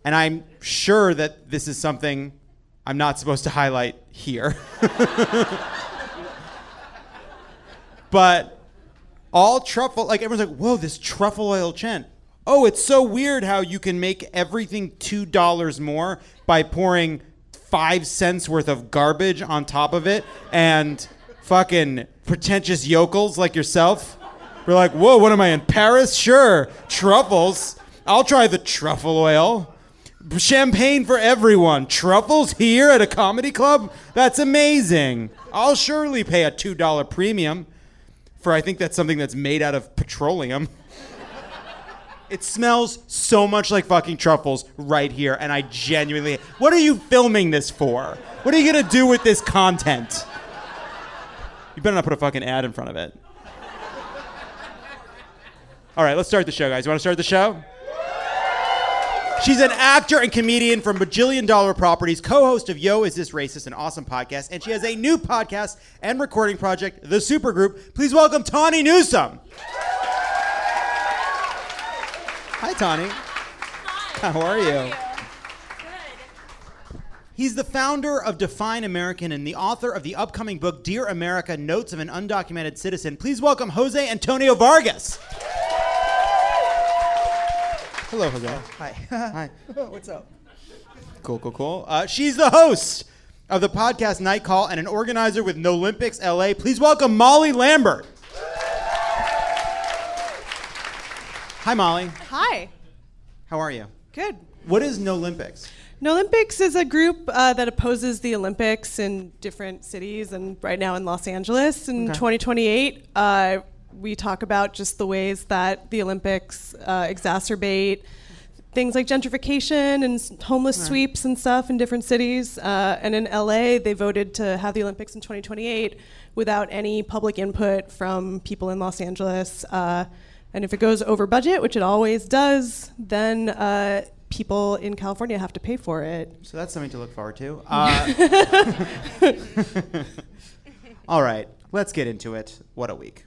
And I'm sure that this is something I'm not supposed to highlight here. but all truffle, like everyone's like, whoa, this truffle oil chent. Oh, it's so weird how you can make everything $2 more by pouring five cents worth of garbage on top of it and fucking pretentious yokels like yourself. We're like, whoa, what am I in Paris? Sure, truffles. I'll try the truffle oil. Champagne for everyone. Truffles here at a comedy club? That's amazing. I'll surely pay a $2 premium for I think that's something that's made out of petroleum. It smells so much like fucking truffles right here, and I genuinely. What are you filming this for? What are you gonna do with this content? You better not put a fucking ad in front of it. All right, let's start the show, guys. You wanna start the show? She's an actor and comedian from Bajillion Dollar Properties, co host of Yo, Is This Racist? An awesome podcast, and she has a new podcast and recording project, The Supergroup. Please welcome Tawny Newsome. Hi, Tawny. How are you? Good. He's the founder of Define American and the author of the upcoming book Dear America Notes of an Undocumented Citizen. Please welcome Jose Antonio Vargas. Hello, Jose. Hi. Hi. What's up? Cool, cool, cool. Uh, she's the host of the podcast Night Call and an organizer with No Olympics LA. Please welcome Molly Lambert. Hi, Molly. Hi. How are you? Good. What is No Olympics? No Olympics is a group uh, that opposes the Olympics in different cities and right now in Los Angeles. In Okay. 2028, uh, we talk about just the ways that the Olympics uh, exacerbate things like gentrification and s- homeless sweeps and stuff in different cities. Uh, and in LA, they voted to have the Olympics in 2028 without any public input from people in Los Angeles. Uh, and if it goes over budget, which it always does, then uh, people in California have to pay for it. So that's something to look forward to. Uh, all right, let's get into it. What a week.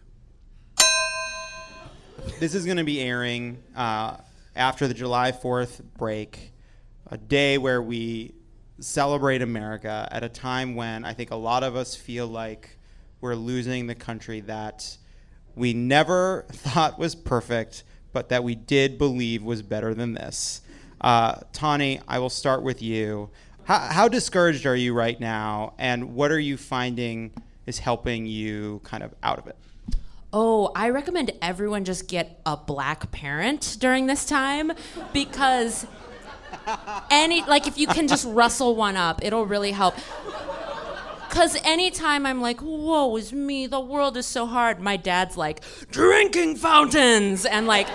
This is going to be airing uh, after the July 4th break, a day where we celebrate America at a time when I think a lot of us feel like we're losing the country that we never thought was perfect, but that we did believe was better than this. Uh, Tawny, I will start with you. How, how discouraged are you right now, and what are you finding is helping you kind of out of it? Oh, I recommend everyone just get a black parent during this time because any like if you can just rustle one up, it'll really help. Cause anytime I'm like, whoa, is me, the world is so hard, my dad's like, drinking fountains and like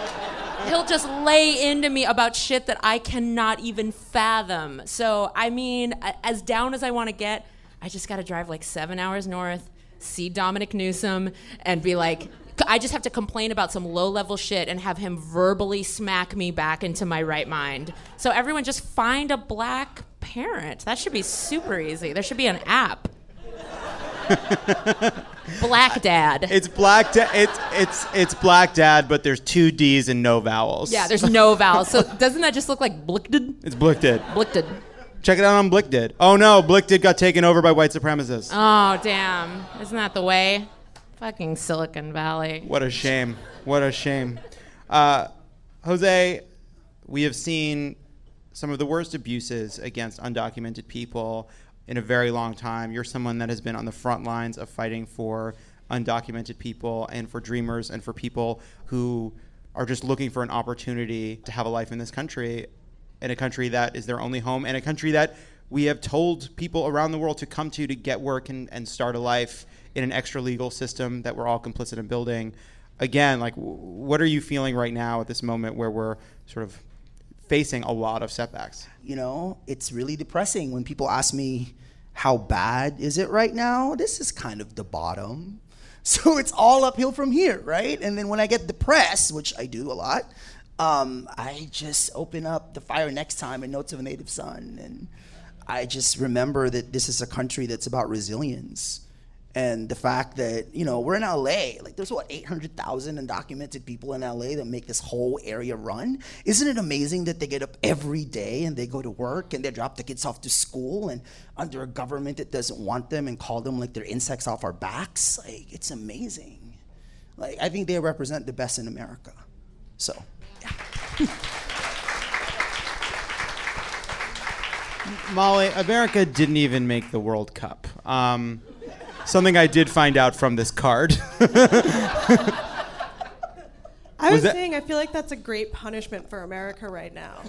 he'll just lay into me about shit that I cannot even fathom. So I mean, as down as I want to get, I just gotta drive like seven hours north, see Dominic Newsome, and be like, I just have to complain about some low level shit and have him verbally smack me back into my right mind. So everyone just find a black parent. That should be super easy. There should be an app. Black dad. It's black. Da- it's it's it's black dad, but there's two D's and no vowels. Yeah, there's no vowels. So doesn't that just look like blicked? it's Blickdid. Blicked. Check it out on Blick did. Oh no, Blick did got taken over by white supremacists. Oh damn! Isn't that the way? Fucking Silicon Valley. What a shame. What a shame. Uh, Jose, we have seen some of the worst abuses against undocumented people in a very long time. You're someone that has been on the front lines of fighting for undocumented people and for dreamers and for people who are just looking for an opportunity to have a life in this country, in a country that is their only home, and a country that we have told people around the world to come to to get work and, and start a life in an extra legal system that we're all complicit in building. Again, like, w- what are you feeling right now at this moment where we're sort of facing a lot of setbacks? You know, it's really depressing when people ask me, how bad is it right now? This is kind of the bottom. So it's all uphill from here, right? And then when I get depressed, which I do a lot, um, I just open up the fire next time in Notes of a Native Son. And I just remember that this is a country that's about resilience. And the fact that, you know, we're in LA, like there's what, 800,000 undocumented people in LA that make this whole area run. Isn't it amazing that they get up every day and they go to work and they drop the kids off to school and under a government that doesn't want them and call them like they're insects off our backs? Like, it's amazing. Like, I think they represent the best in America. So, Molly, America didn't even make the World Cup. Um, something I did find out from this card. I was, that- saying, I feel like that's a great punishment for America right now.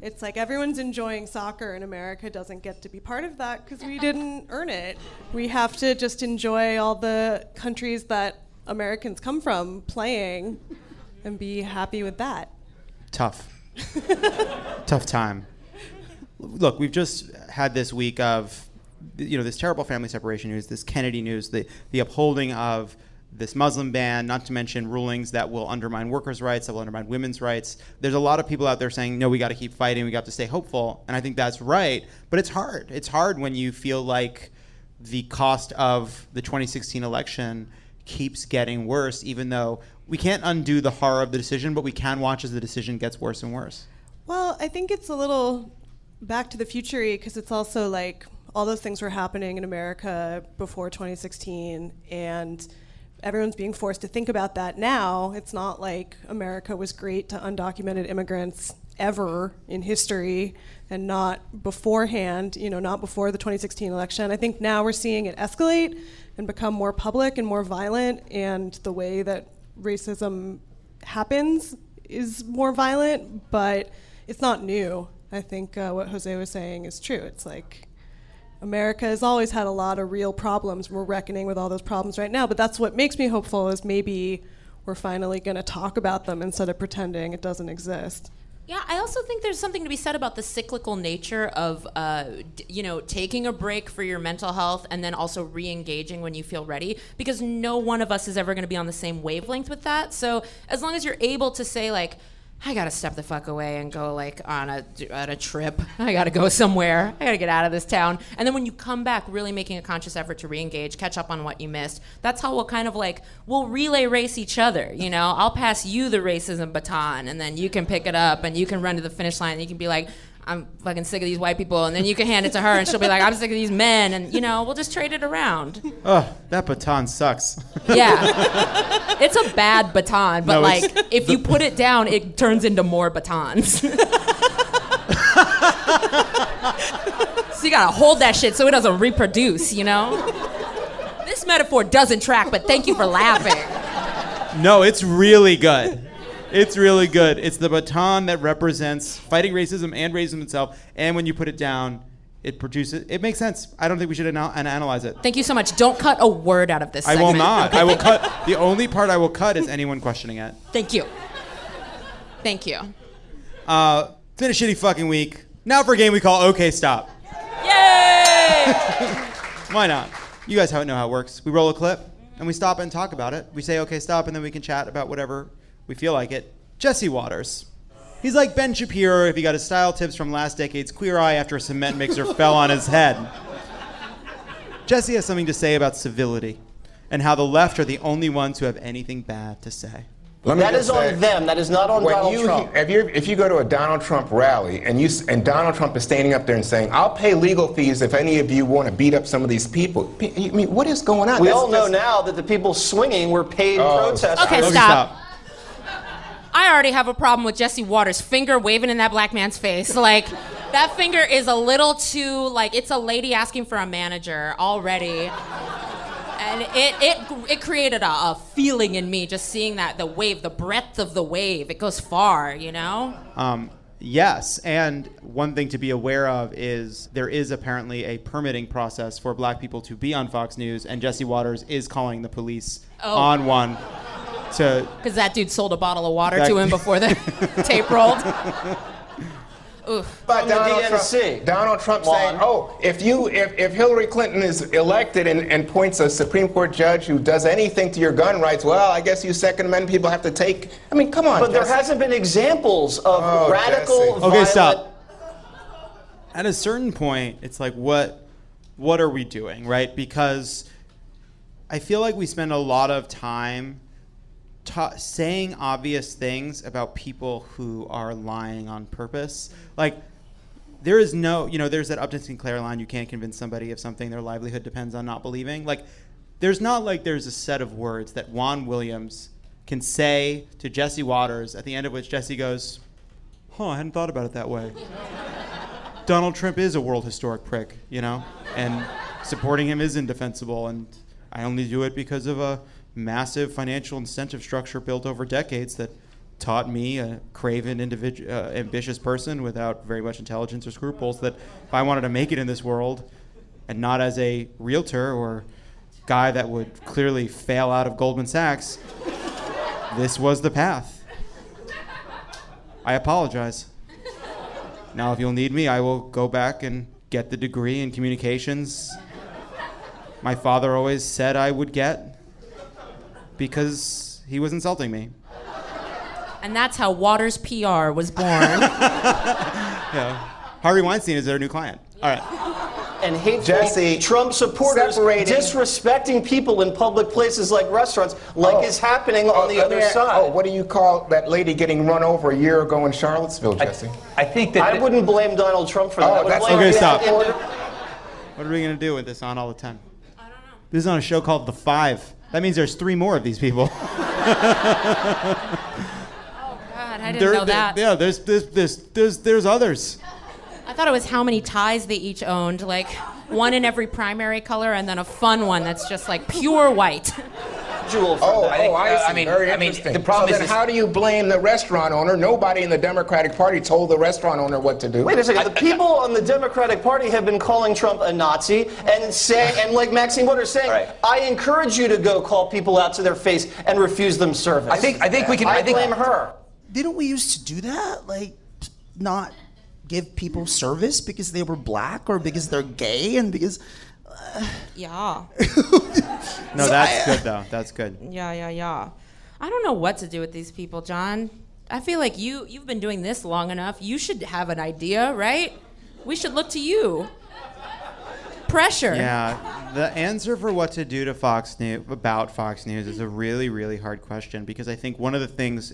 It's like everyone's enjoying soccer, and America doesn't get to be part of that because we didn't earn it. We have to just enjoy all the countries that Americans come from playing and be happy with that. Tough. Tough time. Look, we've just had this week of, you know, this terrible family separation news, this Kennedy news, the, the upholding of this Muslim ban, not to mention rulings that will undermine workers' rights, that will undermine women's rights. There's a lot of people out there saying, no, we got to keep fighting, we got to stay hopeful. And I think that's right. But it's hard. It's hard when you feel like the cost of the 2016 election keeps getting worse, even though we can't undo the horror of the decision, but we can watch as the decision gets worse and worse. Well, I think it's a little back to the future because it's also like all those things were happening in America before 2016, and everyone's being forced to think about that now. It's not like America was great to undocumented immigrants ever in history and not beforehand, you know, not before the 2016 election. I think now we're seeing it escalate and become more public and more violent, and the way that racism happens is more violent, but it's not new. I think uh, what Jose was saying is true. It's like America has always had a lot of real problems. We're reckoning with all those problems right now, but that's what makes me hopeful is maybe we're finally going to talk about them instead of pretending it doesn't exist. Yeah, I also think there's something to be said about the cyclical nature of, uh, d- you know, taking a break for your mental health and then also re-engaging when you feel ready. Because no one of us is ever going to be on the same wavelength with that. So as long as you're able to say like, I gotta step the fuck away and go like on a on a trip. I gotta go somewhere. I gotta get out of this town. And then when you come back, really making a conscious effort to re-engage, catch up on what you missed. That's how we'll kind of like we'll relay race each other. You know, I'll pass you the racism baton, and then you can pick it up and you can run to the finish line. and You can be like. I'm fucking sick of these white people, and then you can hand it to her, and she'll be like, "I'm sick of these men," and you know, we'll just trade it around. Oh, that baton sucks. Yeah. it's a bad baton, but No, like if you put it down, it turns into more batons. so you gotta hold that shit so it doesn't reproduce, you know? This metaphor doesn't track, but thank you for laughing. no, it's really good. It's really good. It's the baton that represents fighting racism and racism itself. And when you put it down, it produces. It makes sense. I don't think we should anal- analyze it. Thank you so much. Don't cut a word out of this I segment. will not. I will cut. The only part I will cut is anyone questioning it. Thank you. Thank you. Uh, it's been a shitty fucking week. Now for a game we call OK Stop. Yay! Why not? You guys know how it works. We roll a clip and we stop and talk about it. We say OK Stop and then we can chat about whatever we feel like it. Jesse Watters. He's like Ben Shapiro if he got his style tips from last decade's Queer Eye after a cement mixer fell on his head. Jesse has something to say about civility and how the left are the only ones who have anything bad to say. Let me That just on them. That is not on when Donald you, Trump. If, you if you go to a Donald Trump rally and you and Donald Trump is standing up there and saying, "I'll pay legal fees if any of you want to beat up some of these people," I mean, what is going on? We That's all know now that the people swinging were paid Oh, protesters. Okay, Okay, stop. I already have a problem with Jesse Watters' finger waving in that black man's face. Like, that finger is a little too, like, it's a lady asking for a manager already. And it, it, it created a, a feeling in me just seeing that, the wave, the breadth of the wave. It goes far, you know? Um, yes, and one thing to be aware of is there is apparently a permitting process for black people to be on Fox News, and Jesse Watters is calling the police Oh. on one to. Because that dude sold a bottle of water That- to him before the tape rolled. Oof. But From the Donald DNC. Trump, Donald Trump Juan. saying, "Oh, if you if, if Hillary Clinton is elected and, and points a Supreme Court judge who does anything to your gun rights, well, I guess you Second Amendment people have to take." I mean, come on. But there hasn't been examples of Oh, radical, Jesse. Okay, violent. stop. At a certain point, it's like, what, what are we doing, right? Because I feel like we spend a lot of time ta- saying obvious things about people who are lying on purpose. Like, there is no, you know, there's that Upton Sinclair line, you can't convince somebody of something their livelihood depends on not believing. Like, there's not like there's a set of words that Juan Williams can say to Jesse Watters at the end of which Jesse goes, huh, I hadn't thought about it that way. Donald Trump is a world historic prick, you know? And supporting him is indefensible, and I only do it because of a massive financial incentive structure built over decades that taught me, a craven, individu- uh, ambitious person without very much intelligence or scruples, that if I wanted to make it in this world, and not as a realtor or guy that would clearly fail out of Goldman Sachs, this was the path. I apologize. Now, if you'll need me, I will go back and get the degree in communications my father always said I would get because he was insulting me. And that's how Watters PR was born. Yeah. Harvey Weinstein is their new client. All right. and hateful Jesse, Trump supporters separating- disrespecting people in public places like restaurants, like Oh. is happening on Oh, the other me oh, side. Oh, what do you call that lady getting run over a year ago in Charlottesville, Jesse? I think that I wouldn't blame Donald Trump for oh, that. Oh, that's blame Okay, the stop. order- What are we going to do with this on all the time? I don't know. This is on a show called The Five. That means there's three more of these people. Oh God, I didn't There- know there- that. Yeah, there's, there's, there's, there's, there's others. I thought it was how many ties they each owned, like one in every primary color, and then a fun one that's just like pure white. Jewel from Oh, that. I think, oh, I uh, see. I mean- Very I mean, interesting. the problem so is then how do you blame the restaurant owner? Nobody in the Democratic Party told the restaurant owner what to do. Wait a second. The people on the Democratic Party have been calling Trump a Nazi and say, and like Maxine Waters saying, Right. I encourage you to go call people out to their face and refuse them service. I think I think we can. I, I think blame her. Didn't we used to do that? Like, not give people service because they were black or because they're gay and because. Yeah. No, that's good, though. That's good. Yeah, yeah, yeah. I don't know what to do with these people, Jon. I feel like you you've been doing this long enough. You should have an idea, right? We should look to you. Pressure. Yeah, the answer for what to do to Fox News about Fox News is a really, really hard question because I think one of the things,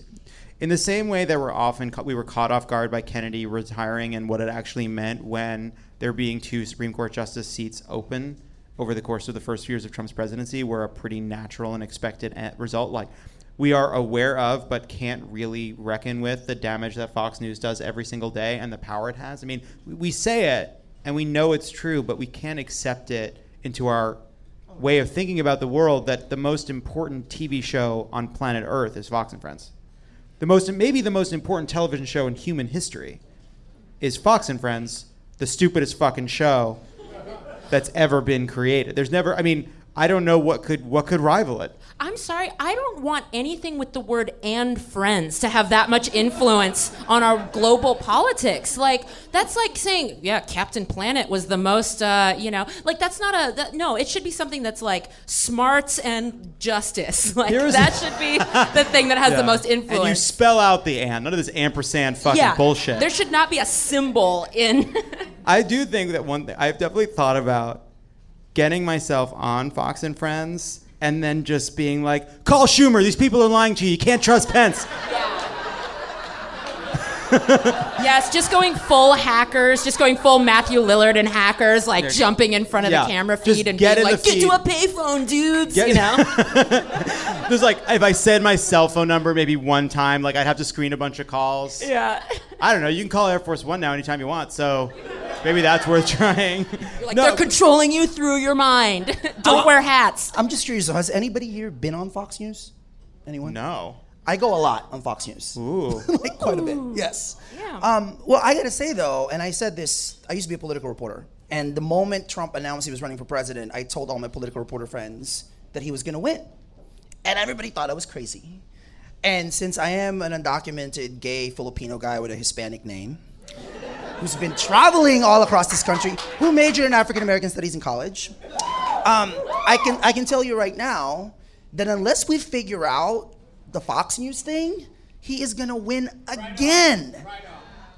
in the same way that we're often we were caught off guard by Kennedy retiring and what it actually meant when there being two Supreme Court justice seats open over the course of the first few years of Trump's presidency were a pretty natural and expected result. Like we are aware of, but can't really reckon with the damage that Fox News does every single day and the power it has. I mean, we say it and we know it's true, but we can't accept it into our way of thinking about the world that the most important TV show on planet Earth is Fox and Friends. The most, maybe the most important television show in human history is Fox and Friends, the stupidest fucking show that's ever been created. There's never, I mean, I don't know what could what could rival it. I'm sorry, I don't want anything with the word and friends to have that much influence on our global politics. Like, that's like saying, yeah, Captain Planet was the most, uh, you know, like that's not a, that, no, it should be something that's like smarts and justice. Like, Here's- that should be the thing that has the Yeah. most And you spell out the and, none of this ampersand fucking yeah, bullshit. There should not be a symbol in. I do think that one thing I've definitely thought about getting myself on Fox and Friends and then just being like, call Schumer, these people are lying to you. You can't trust Pence. yes, just going full hackers, just going full Matthew Lillard and hackers, like There- jumping in front of Yeah, the camera just feed and get being in the like, get to a payphone, dudes, Get- you know? There's like, if I said my cell phone number maybe one time, like I'd have to screen a bunch of calls. yeah. I don't know. You can call Air Force One now anytime you want, so maybe that's worth trying. Like No, they're controlling you through your mind. Don't wear hats. I'm just curious. Has anybody here been on Fox News? Anyone? no. I go a lot on Fox News. Ooh. like quite a bit. Yes. Yeah. Um, well, I gotta say though, and I said this. I used to be a political reporter, and the moment Trump announced he was running for president, I told all my political reporter friends that he was gonna win, and everybody thought I was crazy. And since I am an undocumented gay Filipino guy with a Hispanic name, who's been traveling all across this country, who majored in African American studies in college, um, I can I can tell you right now that unless we figure out the Fox News thing, he is gonna win again.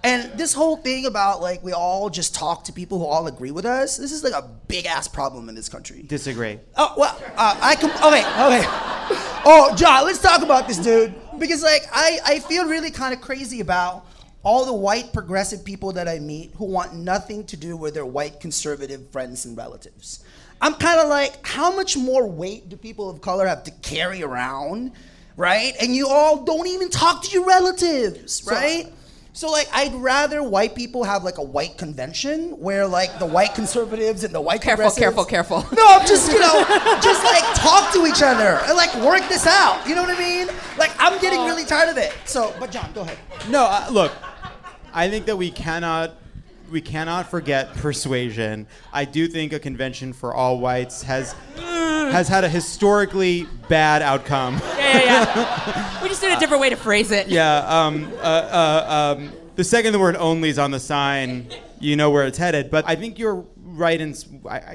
And this whole thing about like we all just talk to people who all agree with us, this is like a big ass problem in this country. Disagree. Oh well, uh, I can. Okay, okay. Oh, Jon, let's talk about this, dude. Because like I, I feel really kind of crazy about all the white progressive people that I meet who want nothing to do with their white conservative friends and relatives. I'm kind of like, how much more weight do people of color have to carry around, right? And you all don't even talk to your relatives, right? So like I'd rather white people have like a white convention where like the white conservatives and the white Careful, progressives- careful, careful. No, I'm just you know just like talk to each other and like work this out. You know what I mean? Like I'm getting really tired of it. So, but Jon, go ahead. No, uh, look, I think that we cannot we cannot forget persuasion. I do think a convention for all whites has has had a historically bad outcome. Yeah, yeah, yeah. we just did a different way to phrase it. Yeah. Um, uh, uh, um, the second the word "only" is on the sign, you know where it's headed. But I think you're right, and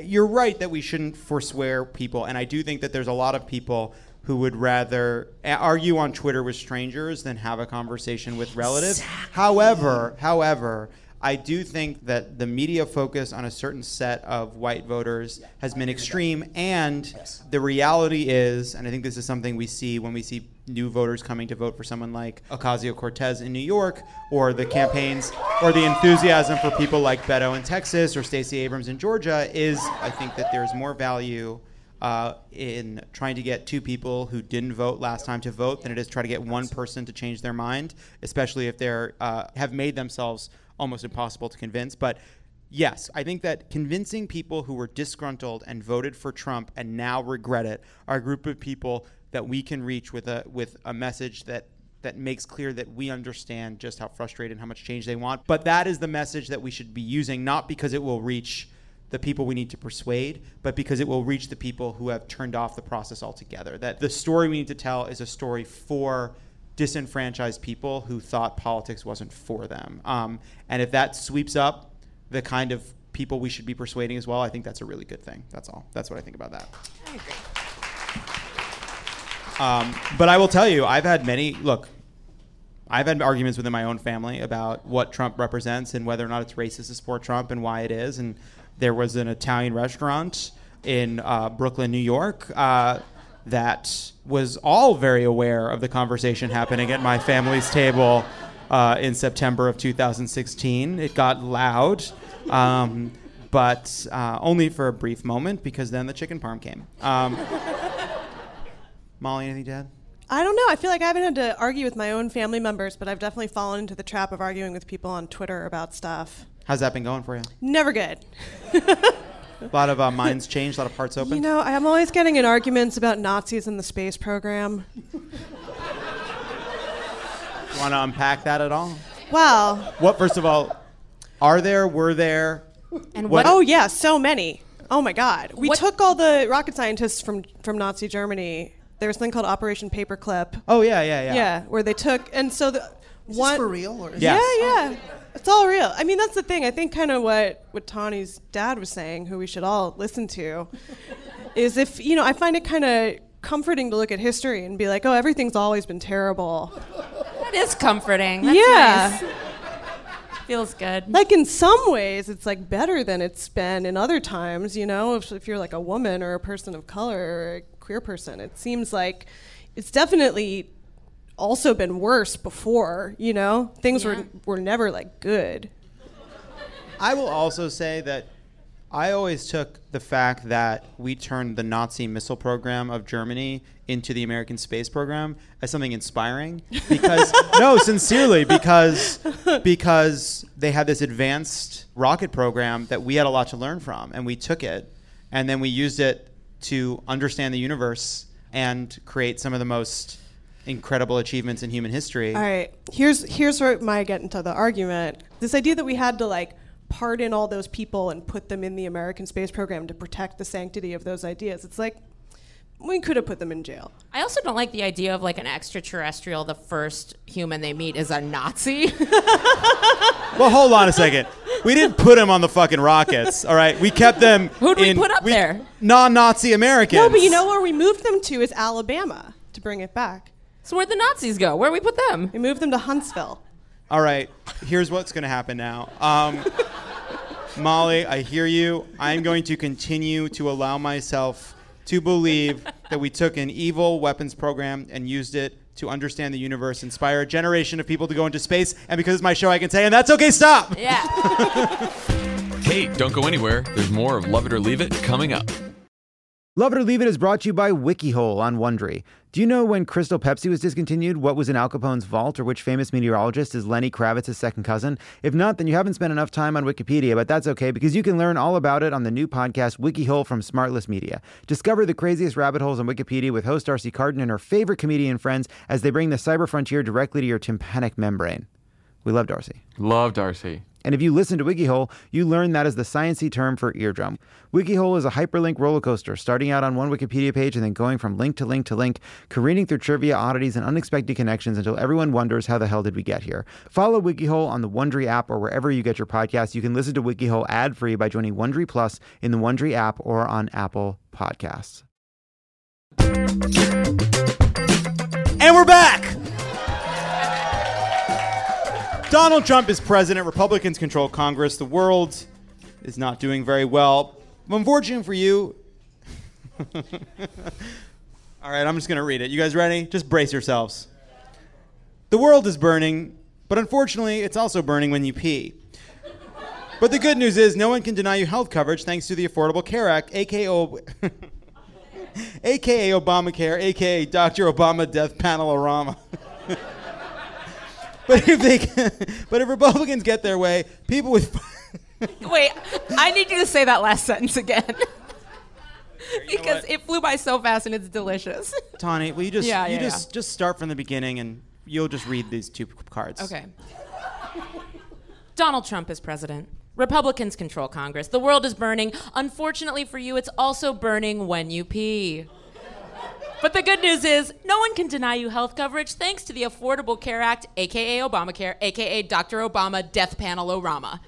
you're right that we shouldn't forswear people. And I do think that there's a lot of people who would rather argue on Twitter with strangers than have a conversation with relatives. Exactly. However, however. I do think that the media focus on a certain set of white voters has been extreme, and the reality is, and I think this is something we see when we see new voters coming to vote for someone like Ocasio Cortez in New York, or the campaigns, or the enthusiasm for people like Beto in Texas or Stacey Abrams in Georgia, is I think that there's more value uh, in trying to get two people who didn't vote last time to vote than it is try to get one person to change their mind, especially if they're uh, have made themselves almost impossible to convince. But yes, I think that convincing people who were disgruntled and voted for Trump and now regret it are a group of people that we can reach with a with a message that that makes clear that we understand just how frustrated and how much change they want. But that is the message that we should be using, not because it will reach the people we need to persuade, but because it will reach the people who have turned off the process altogether. That the story we need to tell is a story for disenfranchised people who thought politics wasn't for them. Um, and if that sweeps up the kind of people we should be persuading as well, I think that's a really good thing. That's all. That's what I think about that. I Um, but I will tell you, I've had many. Look, I've had arguments within my own family about what Trump represents and whether or not it's racist to support Trump and why it is. And there was an Italian restaurant in uh, Brooklyn, New York, uh, that was all very aware of the conversation happening at my family's table uh, in September of 2016. It got loud. Um, but uh, only for a brief moment because then the chicken parm came. Um, Molly, anything to add? I don't know. I feel like I haven't had to argue with my own family members, but I've definitely fallen into the trap of arguing with people on Twitter about stuff. How's that been going for you? Never good. A lot of uh, minds changed, a lot of hearts open. You know, I'm always getting in arguments about Nazis in the space program. Want to unpack that at all? Well, What, first of all, are there, were there? And What- Oh yeah, so many. Oh my God. We What- took all the rocket scientists from from Nazi Germany. There was a thing called Operation Paperclip. Oh, yeah, yeah, yeah. Yeah, where they took and so the Is one this for real or is Yeah. Yeah, yeah. It's all real. I mean, that's the thing. I think kind of what what Tawny's dad was saying, who we should all listen to, is if you know, I find it kind of comforting to look at history and be like, oh, everything's always been terrible. That is comforting. That's Yeah. nice. Feels good. Like in some ways, it's like better than it's been in other times. You know, if, if you're like a woman or a person of color or a queer person, it seems like it's definitely also been worse before. You know, things Yeah. were were never like good. I will also say that I always took the fact that we turned the Nazi missile program of Germany into the American space program as something inspiring because no sincerely because because they had this advanced rocket program that we had a lot to learn from and we took it and then we used it to understand the universe and create some of the most incredible achievements in human history. All right, here's here's where my get into the argument. This idea that we had to like pardon all those people and put them in the American space program to protect the sanctity of those ideas. It's like we could have put them in jail. I also don't like the idea of like an extraterrestrial. The first human they meet is a Nazi. Well, hold on a second. We didn't put them on the fucking rockets, all right? We kept them. Who'd we put up there? Non-Nazi Americans. No, but you know where we moved them to is Alabama to bring it back. So where'd the Nazis go? Where we put them? We moved them to Huntsville. All right. Here's what's going to happen now. Um, Molly, I hear you. I'm going to continue to allow myself to believe that we took an evil weapons program and used it to understand the universe, inspire a generation of people to go into space, and because it's my show, I can say, and that's okay. Stop. Yeah. Hey, don't go anywhere. There's more of Love It or Leave It coming up. Love It or Leave It is brought to you by WikiHole on Wondery. Do you know when Crystal Pepsi was discontinued, what was in Al Capone's vault, or which famous meteorologist is Lenny Kravitz's second cousin? If not, then you haven't spent enough time on Wikipedia, but that's okay because you can learn all about it on the new podcast WikiHole from Smartless Media. Discover the craziest rabbit holes on Wikipedia with host Darcy Carden and her favorite comedian friends as they bring the cyber frontier directly to your tympanic membrane. We love Darcy. Love Darcy. And if you listen to WikiHole, you learn that is the sciency term for eardrum. WikiHole is a hyperlink roller coaster, starting out on one Wikipedia page and then going from link to link to link, careening through trivia, oddities, and unexpected connections until everyone wonders how the hell did we get here. Follow WikiHole on the Wondery app or wherever you get your podcasts. You can listen to WikiHole ad-free by joining Wondery Plus in the Wondery app or on Apple Podcasts. And we're back. Donald Trump is president. Republicans control Congress. The world is not doing very well. Unfortunately for you. All right, I'm just going to read it. You guys ready? Just brace yourselves. The world is burning, but unfortunately, it's also burning when you pee. But the good news is, no one can deny you health coverage thanks to the Affordable Care Act, aka, AKA Obamacare, aka Dr. Obama Death Panel Orama. But if they, but if Republicans get their way, people with Wait, I need you to say that last sentence again. because it flew by so fast and it's delicious. Tawny, will you just Yeah, you yeah, just just start from the beginning and you'll just read these two cards. Okay. Donald Trump is president. Republicans control Congress. The world is burning. Unfortunately for you, it's also burning when you pee. But the good news is, no one can deny you health coverage thanks to the Affordable Care Act, aka Obamacare, aka Dr. Obama Death Panel Orama.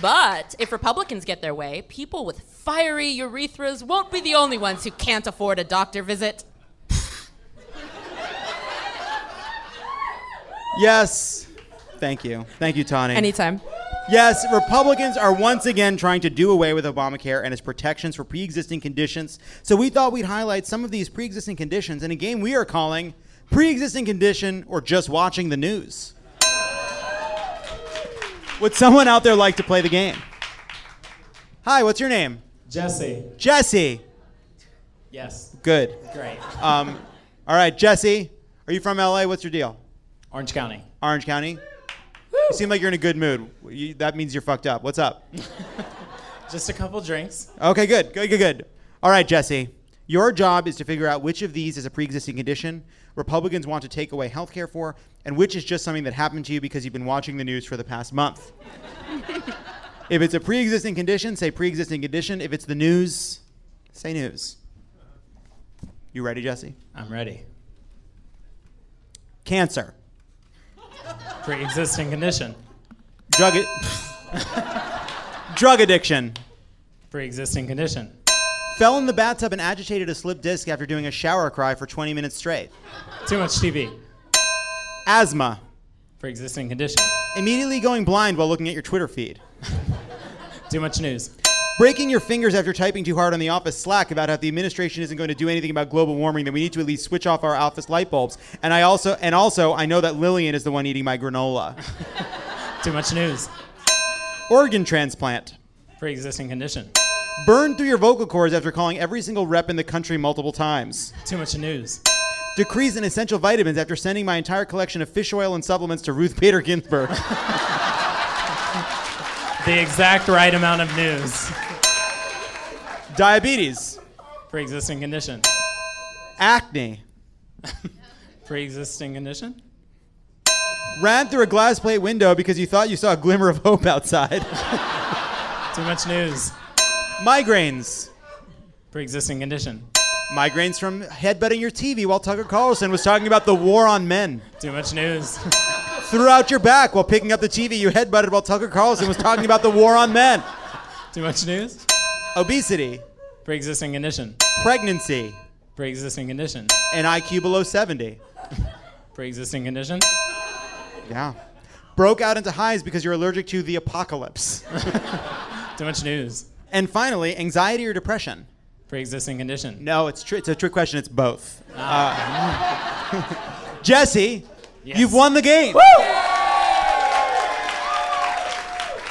But if Republicans get their way, people with fiery urethras won't be the only ones who can't afford a doctor visit. Yes. Thank you. Thank you, Tawny. Anytime. Yes, Republicans are once again trying to do away with Obamacare and its protections for pre existing conditions. So we thought we'd highlight some of these pre existing conditions in a game we are calling Pre Existing Condition or Just Watching the News. Would someone out there like to play the game? Hi, what's your name? Jesse. Jesse. Yes. Good. Great. Um, all right, Jesse, are you from LA? What's your deal? Orange County. Orange County? You seem like you're in a good mood. You, that means you're fucked up. What's up? Just a couple drinks. Okay, good, good, good, good. All right, Jesse. Your job is to figure out which of these is a pre-existing condition Republicans want to take away health care for, and which is just something that happened to you because you've been watching the news for the past month. if it's a pre-existing condition, say pre-existing condition. If it's the news, say news. You ready, Jesse? I'm ready. Cancer. Pre-existing condition. Drug a- Drug addiction. Pre-existing condition. Fell in the bathtub and agitated a slip disc after doing a shower cry for 20 minutes straight. Too much TV. Asthma. Pre-existing condition. Immediately going blind while looking at your Twitter feed. Too much news. Breaking your fingers after typing too hard on the office Slack about how the administration isn't going to do anything about global warming, then we need to at least switch off our office light bulbs. And I also and also I know that Lillian is the one eating my granola. Too much news. Organ transplant. Pre-existing condition. Burn through your vocal cords after calling every single rep in the country multiple times. Too much news. Decrease in essential vitamins after sending my entire collection of fish oil and supplements to Ruth Bader Ginsburg. The exact right amount of news. Diabetes. Pre-existing condition. Acne. Pre-existing condition. Ran through a glass plate window because you thought you saw a glimmer of hope outside. Too much news. Migraines. Pre-existing condition. Migraines from headbutting your TV while Tucker Carlson was talking about the war on men. Too much news. Threw out your back while picking up the TV you headbutted while Tucker Carlson was talking about the war on men. Too much news. Obesity. Pre-existing condition. Pregnancy. Pre-existing condition. An IQ below 70. Pre-existing condition. Yeah. Broke out into highs because you're allergic to the apocalypse. Too much news. And finally, anxiety or depression. Pre-existing condition. No, it's tr- it's a trick question. It's both. Uh, Jesse, Yes. you've won the game.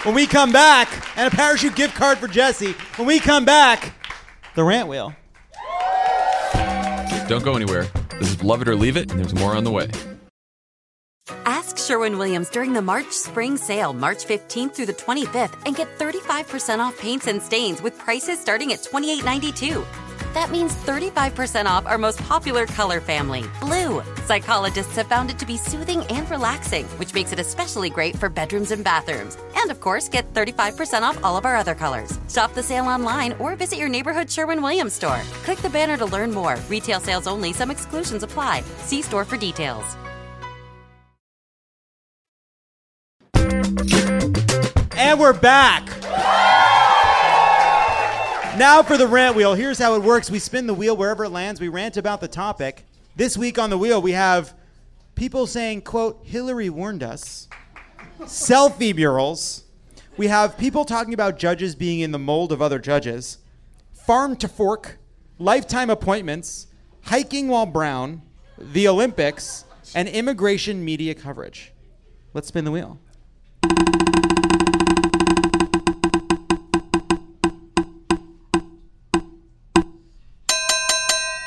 When we come back, and a parachute gift card for Jesse. When we come back, the rant wheel. Don't go anywhere. This is Love It or Leave It, and there's more on the way. Ask Sherwin Williams during the March Spring Sale, March 15th through the 25th, and get 35% off paints and stains with prices starting at $28.92. That means 35% off our most popular color family, blue. Psychologists have found it to be soothing and relaxing, which makes it especially great for bedrooms and bathrooms. And of course, get 35% off all of our other colors. Shop the sale online or visit your neighborhood Sherwin Williams store. Click the banner to learn more. Retail sales only, some exclusions apply. See store for details. And we're back. Now for the rant wheel. Here's how it works we spin the wheel wherever it lands, we rant about the topic. This week on the wheel, we have people saying, quote, Hillary warned us, selfie murals. We have people talking about judges being in the mold of other judges, farm to fork, lifetime appointments, hiking while brown, the Olympics, and immigration media coverage. Let's spin the wheel.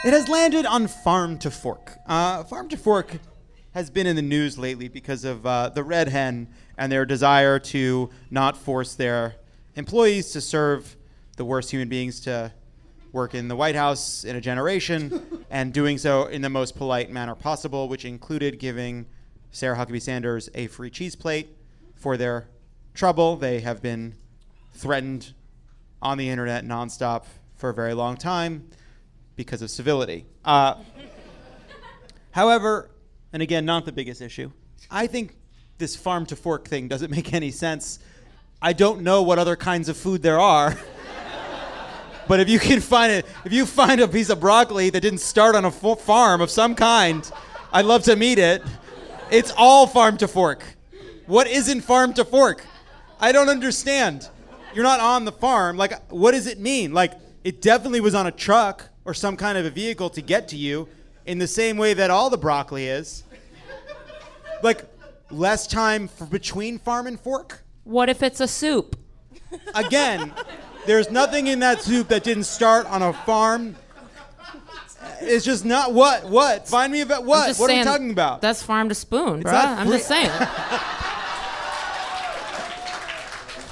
It has landed on Farm to Fork. Uh, Farm to Fork has been in the news lately because of uh, the Red Hen and their desire to not force their employees to serve the worst human beings to work in the White House in a generation, and doing so in the most polite manner possible, which included giving Sarah Huckabee Sanders a free cheese plate for their trouble. They have been threatened on the internet nonstop for a very long time because of civility. Uh, however, and again, not the biggest issue, I think this farm to fork thing doesn't make any sense. I don't know what other kinds of food there are. but if you can find it, if you find a piece of broccoli that didn't start on a fo- farm of some kind, I'd love to meet it. It's all farm to fork. What isn't farm to fork? I don't understand. You're not on the farm. Like, what does it mean? Like, it definitely was on a truck or some kind of a vehicle to get to you in the same way that all the broccoli is. Like, less time for between farm and fork? What if it's a soup? Again, there's nothing in that soup that didn't start on a farm. It's just not what what. Find me about what. What are we saying, talking about? That's farm to spoon, bro. I'm free- just saying.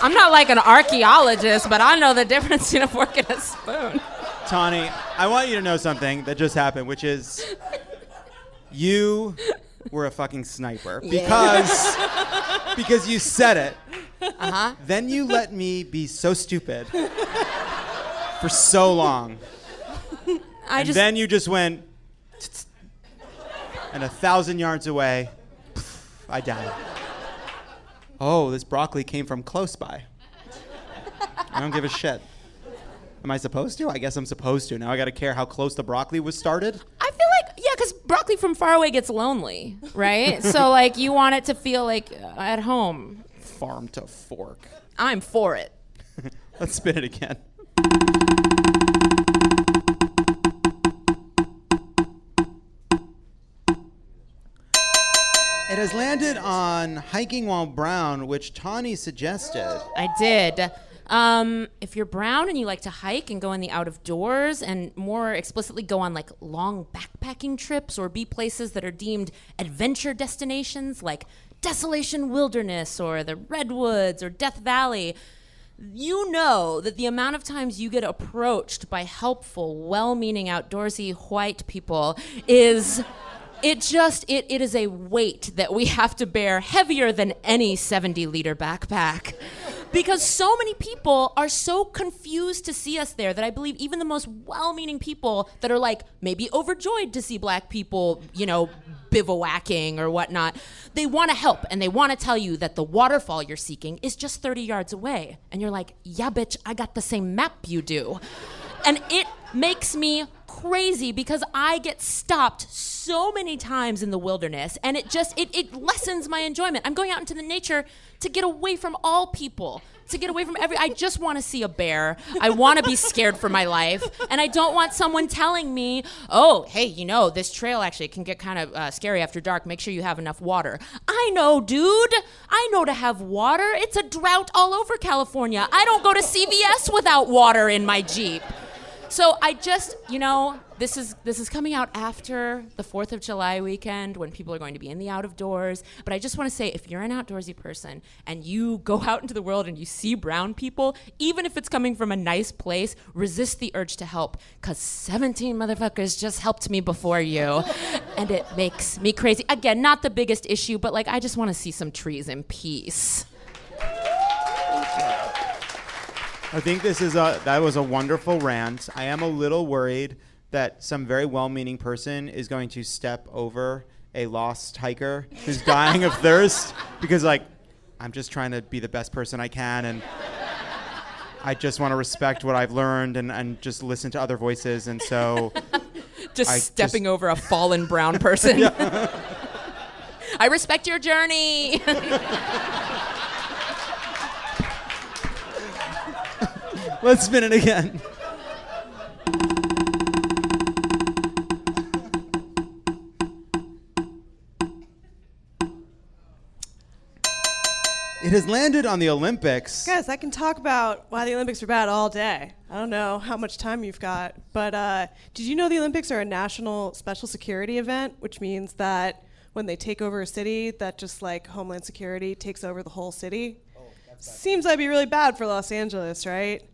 I'm not like an archaeologist, but I know the difference between a fork and a spoon. Tawny, I want you to know something that just happened, which is you were a fucking sniper because because you said it. Uh-huh. Then you let me be so stupid for so long. I and just then you just went and a thousand yards away, I died. Oh, this broccoli came from close by. I don't give a shit. Am I supposed to? I guess I'm supposed to. Now I got to care how close the broccoli was started. I feel like yeah, because broccoli from far away gets lonely, right? so like you want it to feel like uh, at home. Farm to fork. I'm for it. Let's spin it again. It has landed on hiking while brown, which Tawny suggested. I did. Um, if you're brown and you like to hike and go in the out of doors, and more explicitly go on like long backpacking trips or be places that are deemed adventure destinations like Desolation Wilderness or the Redwoods or Death Valley, you know that the amount of times you get approached by helpful, well meaning, outdoorsy white people is. It just it, it is a weight that we have to bear heavier than any 70 liter backpack. Because so many people are so confused to see us there that I believe even the most well meaning people that are like maybe overjoyed to see black people, you know, bivouacking or whatnot, they want to help and they want to tell you that the waterfall you're seeking is just 30 yards away. And you're like, yeah, bitch, I got the same map you do. And it makes me crazy because I get stopped so many times in the wilderness and it just it, it lessens my enjoyment. I'm going out into the nature to get away from all people. To get away from every I just want to see a bear. I want to be scared for my life and I don't want someone telling me, "Oh, hey, you know, this trail actually can get kind of uh, scary after dark. Make sure you have enough water." I know, dude. I know to have water. It's a drought all over California. I don't go to CVS without water in my Jeep. So I just, you know, this is this is coming out after the 4th of July weekend when people are going to be in the out of doors, but I just want to say if you're an outdoorsy person and you go out into the world and you see brown people, even if it's coming from a nice place, resist the urge to help cuz 17 motherfuckers just helped me before you and it makes me crazy. Again, not the biggest issue, but like I just want to see some trees in peace. I think this is a that was a wonderful rant. I am a little worried that some very well-meaning person is going to step over a lost hiker who's dying of thirst because like I'm just trying to be the best person I can and I just want to respect what I've learned and, and just listen to other voices and so Just I stepping over a fallen brown person. I respect your journey. Let's spin it again. It has landed on the Olympics. Guys, I can talk about why the Olympics are bad all day. I don't know how much time you've got, but uh, did you know the Olympics are a national special security event, which means that when they take over a city, that just like Homeland Security takes over the whole city? Seems like it'd be really bad for Los Angeles, right?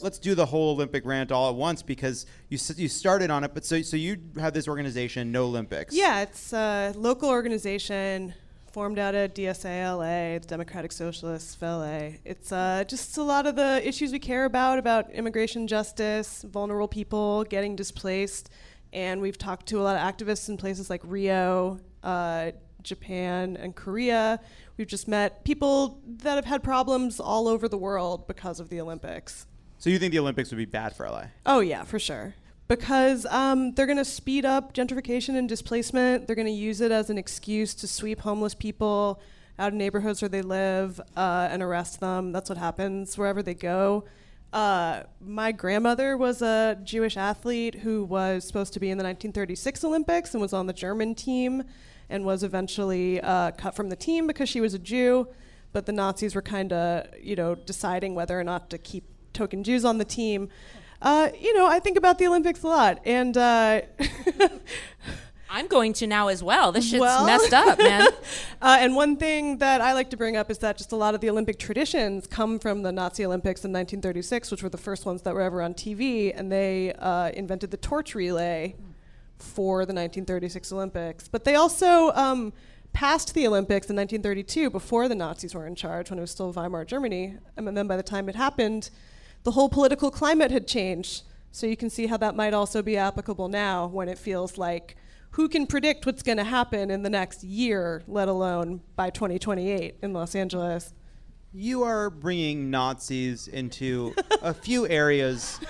Let's do the whole Olympic rant all at once because you you started on it, but so so you have this organization, No Olympics. Yeah, it's a local organization formed out of DSALA, the Democratic Socialists of LA. It's uh, just a lot of the issues we care about, about immigration justice, vulnerable people getting displaced. And we've talked to a lot of activists in places like Rio, uh, Japan, and Korea. We've just met people that have had problems all over the world because of the Olympics. So you think the Olympics would be bad for LA? Oh yeah, for sure. Because um, they're going to speed up gentrification and displacement. They're going to use it as an excuse to sweep homeless people out of neighborhoods where they live uh, and arrest them. That's what happens wherever they go. Uh, my grandmother was a Jewish athlete who was supposed to be in the 1936 Olympics and was on the German team and was eventually uh, cut from the team because she was a Jew. But the Nazis were kind of, you know, deciding whether or not to keep token Jews on the team. Uh, you know, I think about the Olympics a lot, and uh, I'm going to now as well. This shit's Well- messed up, man. uh, and one thing that I like to bring up is that just a lot of the Olympic traditions come from the Nazi Olympics in 1936, which were the first ones that were ever on TV, and they uh, invented the torch relay for the 1936 Olympics. But they also um, passed the Olympics in 1932 before the Nazis were in charge, when it was still Weimar Germany. And then by the time it happened, the whole political climate had changed. So you can see how that might also be applicable now when it feels like who can predict what's going to happen in the next year, let alone by 2028 in Los Angeles? You are bringing Nazis into a few areas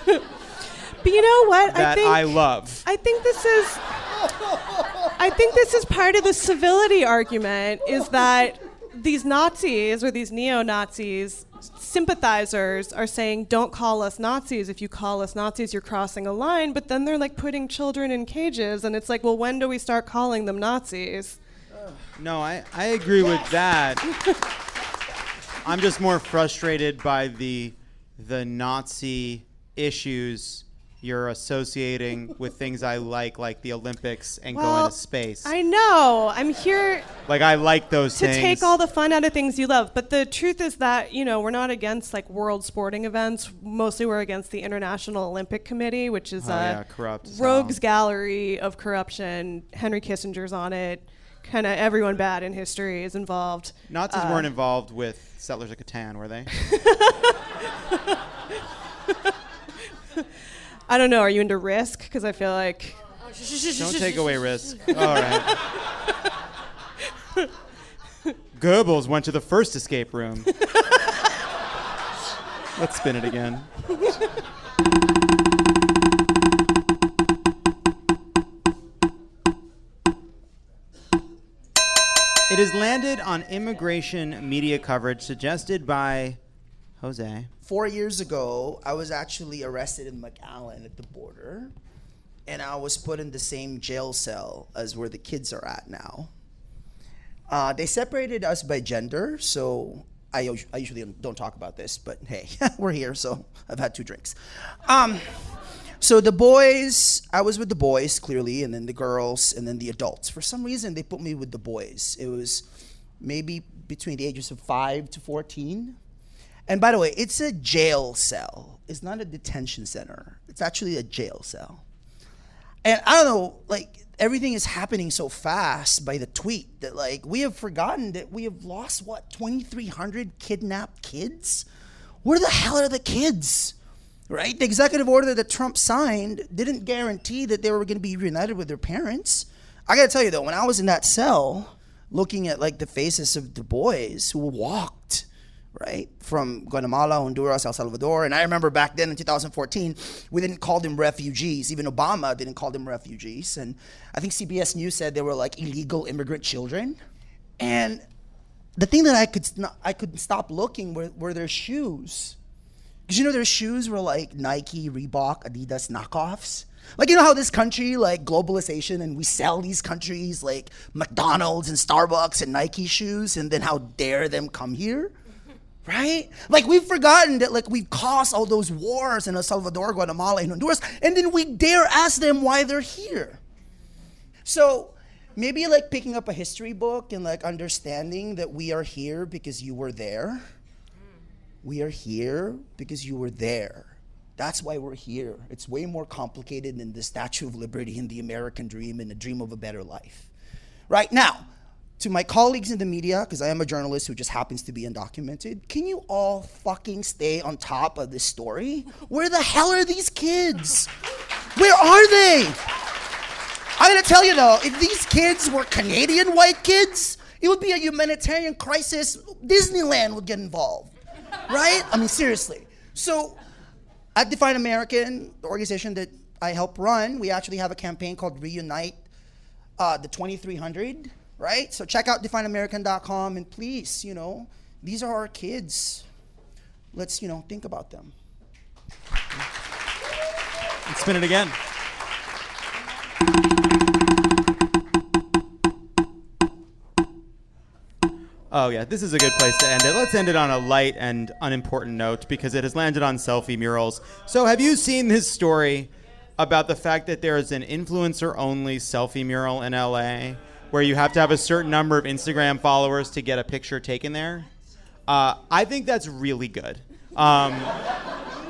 But you know what? that I think I love. I think this is I think this is part of the civility argument is that these Nazis or these neo-Nazis sympathizers are saying don't call us Nazis if you call us Nazis you're crossing a line but then they're like putting children in cages and it's like well when do we start calling them Nazis? No, I, I agree with that. I'm just more frustrated by the the Nazi issues you're associating with things I like, like the Olympics and Well, going to space. I know. I'm here like I like those things. to things. take all the fun out of things you love. But the truth is that, you know, we're not against like world sporting events. Mostly we're against the International Olympic Committee, which is Oh, a yeah, corrupt rogues gallery of corruption. Henry Kissinger's on it. Kind of everyone bad in history is involved. Nazis Uh, weren't involved with Settlers of Catan, were they? I don't know. Are you into risk? Because I feel like. Don't take away risk. All right. Goebbels went to the first escape room. Let's spin it again. it has landed on immigration media coverage suggested by Jose. Four years ago, I was actually arrested in McAllen at the border, and I was put in the same jail cell as where the kids are at now. Uh, they separated us by gender, so I, I usually don't talk about this, but hey, we're here, so I've had two drinks. Um, so the boys, I was with the boys clearly, and then the girls, and then the adults. For some reason, they put me with the boys. It was maybe between the ages of five to 14. And by the way, it's a jail cell. It's not a detention center. It's actually a jail cell. And I don't know, like everything is happening so fast by the tweet that like we have forgotten that we have lost what 2300 kidnapped kids? Where the hell are the kids? Right? The executive order that Trump signed didn't guarantee that they were going to be reunited with their parents. I got to tell you though, when I was in that cell looking at like the faces of the boys who walked right? From Guatemala, Honduras, El Salvador. And I remember back then in 2014, we didn't call them refugees. Even Obama didn't call them refugees. And I think CBS News said they were like illegal immigrant children. And the thing that I could not, I couldn't stop looking were, were their shoes. Because you know their shoes were like Nike, Reebok, Adidas knockoffs. Like you know how this country like globalization and we sell these countries like McDonald's and Starbucks and Nike shoes and then how dare them come here? Right? Like we've forgotten that like we've caused all those wars in El Salvador, Guatemala, and Honduras, and then we dare ask them why they're here. So maybe like picking up a history book and like understanding that we are here because you were there. We are here because you were there. That's why we're here. It's way more complicated than the Statue of Liberty and the American dream and the dream of a better life. Right now, to my colleagues in the media, because I am a journalist who just happens to be undocumented, can you all fucking stay on top of this story? Where the hell are these kids? Where are they? I'm gonna tell you though, if these kids were Canadian white kids, it would be a humanitarian crisis. Disneyland would get involved, right? I mean, seriously. So, at Define American, the organization that I help run, we actually have a campaign called Reunite uh, the 2300, right? So check out defineamerican.com and please, you know, these are our kids. Let's, you know, think about them. And spin it again. Oh, yeah, this is a good place to end it. Let's end it on a light and unimportant note because it has landed on selfie murals. So, have you seen this story about the fact that there is an influencer only selfie mural in LA where you have to have a certain number of Instagram followers to get a picture taken there? Uh, I think that's really good. Um,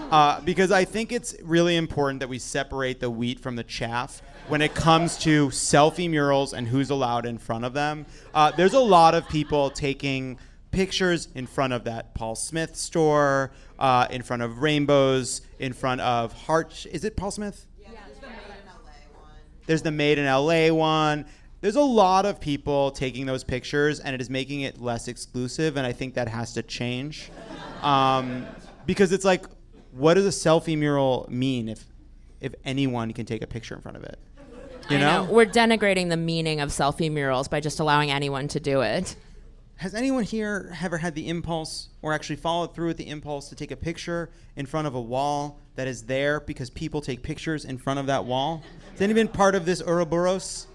uh, because I think it's really important that we separate the wheat from the chaff when it comes to selfie murals and who's allowed in front of them. Uh, there's a lot of people taking pictures in front of that Paul Smith store, uh, in front of rainbows, in front of heart. Is it Paul Smith? Yeah, it's the one in LA1. there's the Made in LA one. There's a lot of people taking those pictures, and it is making it less exclusive, and I think that has to change. Um, because it's like, what does a selfie mural mean if, if anyone can take a picture in front of it? You I know? We're denigrating the meaning of selfie murals by just allowing anyone to do it. Has anyone here ever had the impulse or actually followed through with the impulse to take a picture in front of a wall that is there because people take pictures in front of that wall? Has anyone been part of this Ouroboros?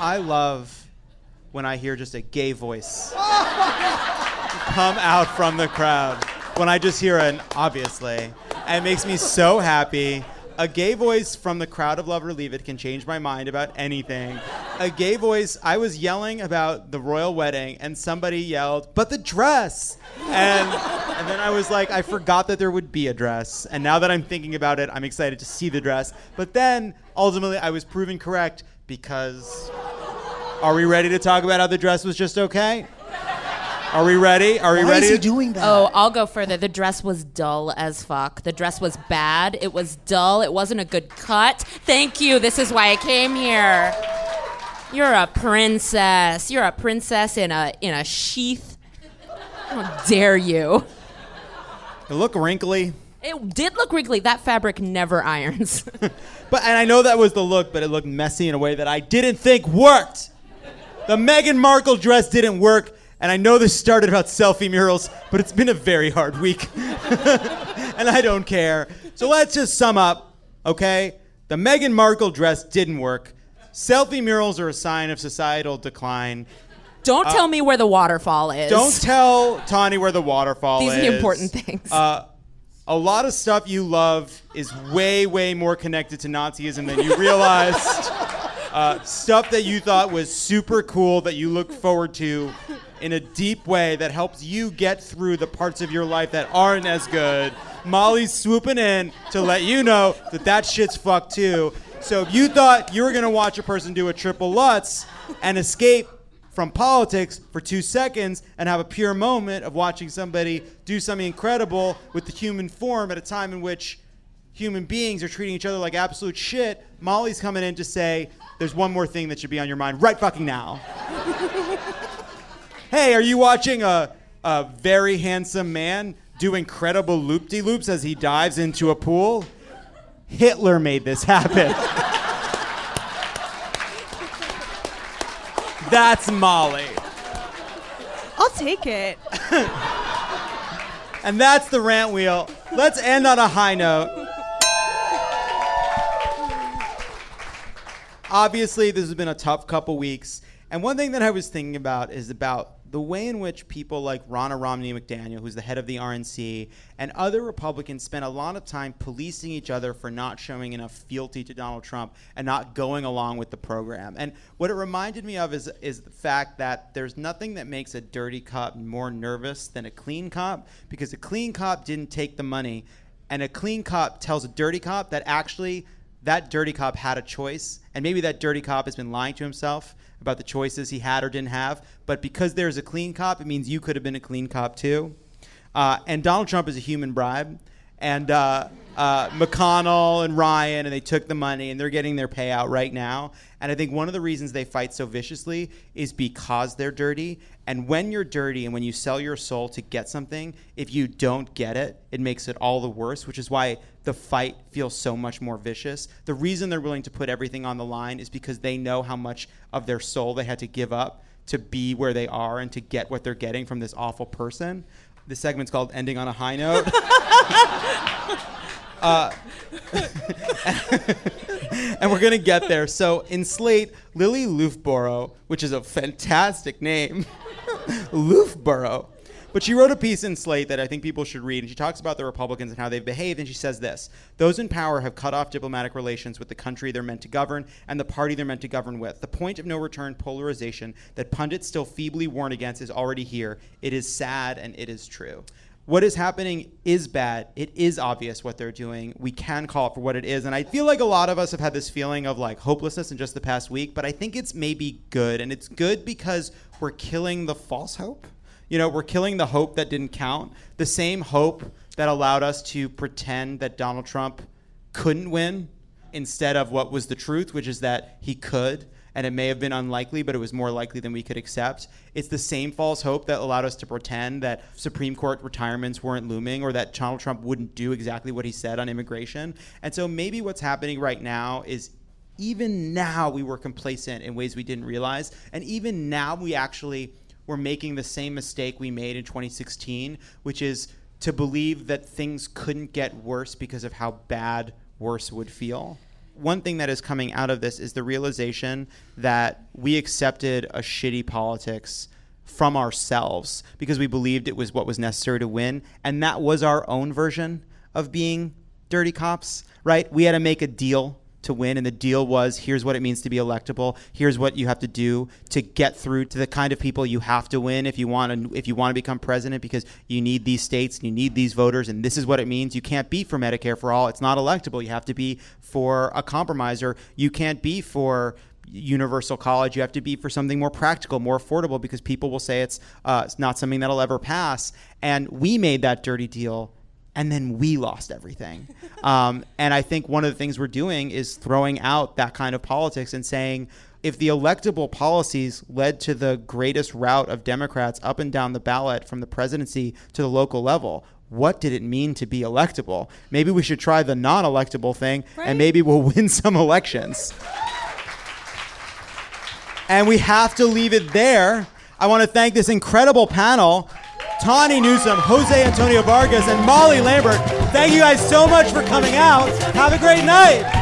I love when I hear just a gay voice come out from the crowd. When I just hear an obviously, and it makes me so happy. A gay voice from the crowd of Lovett or Leave It can change my mind about anything. A gay voice, I was yelling about the royal wedding, and somebody yelled, but the dress! And, and then I was like, I forgot that there would be a dress. And now that I'm thinking about it, I'm excited to see the dress. But then, ultimately, I was proven correct because. Are we ready to talk about how the dress was just okay? Are we ready? Are we Why ready? is he doing that? Oh, I'll go further. The dress was dull as fuck. The dress was bad. It was dull. It wasn't a good cut. Thank you. This is why I came here. You're a princess. You're a princess in a in a sheath. How dare you? They look wrinkly. It did look wrinkly. That fabric never irons. But and I know that was the look, but it looked messy in a way that I didn't think worked. The Meghan Markle dress didn't work, and I know this started about selfie murals, but it's been a very hard week. and I don't care. So let's just sum up, okay? The Meghan Markle dress didn't work. Selfie murals are a sign of societal decline. Don't Uh, tell me where the waterfall is. Don't tell Tawny where the waterfall These is. These are the important things. Uh, a lot of stuff you love is way, way more connected to Nazism than you realized. uh, stuff that you thought was super cool that you look forward to in a deep way that helps you get through the parts of your life that aren't as good. Molly's swooping in to let you know that that shit's fucked too. So if you thought you were gonna watch a person do a triple Lutz and escape from politics for two seconds and have a pure moment of watching somebody do something incredible with the human form at a time in which human beings are treating each other like absolute shit, Molly's coming in to say, there's one more thing that should be on your mind right fucking now. hey, are you watching a, a very handsome man do incredible loop de loops as he dives into a pool? Hitler made this happen. That's Molly. I'll take it. And that's the rant wheel. Let's end on a high note. Obviously, this has been a tough couple weeks. And one thing that I was thinking about is about the way in which people like Ronna Romney McDaniel, who's the head of the RNC, and other Republicans spend a lot of time policing each other for not showing enough fealty to Donald Trump and not going along with the program. And what it reminded me of is, is the fact that there's nothing that makes a dirty cop more nervous than a clean cop because a clean cop didn't take the money. And a clean cop tells a dirty cop that actually that dirty cop had a choice, and maybe that dirty cop has been lying to himself about the choices he had or didn't have. But because there's a clean cop, it means you could have been a clean cop too. Uh, and Donald Trump is a human bribe, and uh, uh, McConnell and Ryan, and they took the money, and they're getting their payout right now. And I think one of the reasons they fight so viciously is because they're dirty. And when you're dirty and when you sell your soul to get something, if you don't get it, it makes it all the worse, which is why the fight feels so much more vicious. The reason they're willing to put everything on the line is because they know how much of their soul they had to give up to be where they are and to get what they're getting from this awful person. This segment's called Ending on a High Note. uh, and we're gonna get there. So in Slate, Lili Loofbourow, which is a fantastic name, Loofbourow. But she wrote a piece in Slate that I think people should read, and she talks about the Republicans and how they've behaved. And she says this Those in power have cut off diplomatic relations with the country they're meant to govern and the party they're meant to govern with. The point of no return polarization that pundits still feebly warn against is already here. It is sad and it is true. What is happening is bad. It is obvious what they're doing. We can call it for what it is. And I feel like a lot of us have had this feeling of like hopelessness in just the past week, but I think it's maybe good. And it's good because we're killing the false hope. You know, we're killing the hope that didn't count. The same hope that allowed us to pretend that Donald Trump couldn't win instead of what was the truth, which is that he could. And it may have been unlikely, but it was more likely than we could accept. It's the same false hope that allowed us to pretend that Supreme Court retirements weren't looming or that Donald Trump wouldn't do exactly what he said on immigration. And so maybe what's happening right now is even now we were complacent in ways we didn't realize. And even now we actually were making the same mistake we made in 2016, which is to believe that things couldn't get worse because of how bad worse would feel. One thing that is coming out of this is the realization that we accepted a shitty politics from ourselves because we believed it was what was necessary to win. And that was our own version of being dirty cops, right? We had to make a deal to win and the deal was here's what it means to be electable. Here's what you have to do to get through to the kind of people you have to win if you want to if you want to become president because you need these states and you need these voters and this is what it means. You can't be for medicare for all. It's not electable. You have to be for a compromiser. You can't be for universal college. You have to be for something more practical more affordable because people will say it's uh, it's not something that'll ever pass. And we made that dirty deal and then we lost everything. Um, and I think one of the things we're doing is throwing out that kind of politics and saying, if the electable policies led to the greatest rout of Democrats up and down the ballot from the presidency to the local level, what did it mean to be electable? Maybe we should try the non electable thing and maybe we'll win some elections. and we have to leave it there. I want to thank this incredible panel Tawny Newsome, Jose Antonio Vargas, and Molly Lambert. Thank you guys so much for coming out. Have a great night.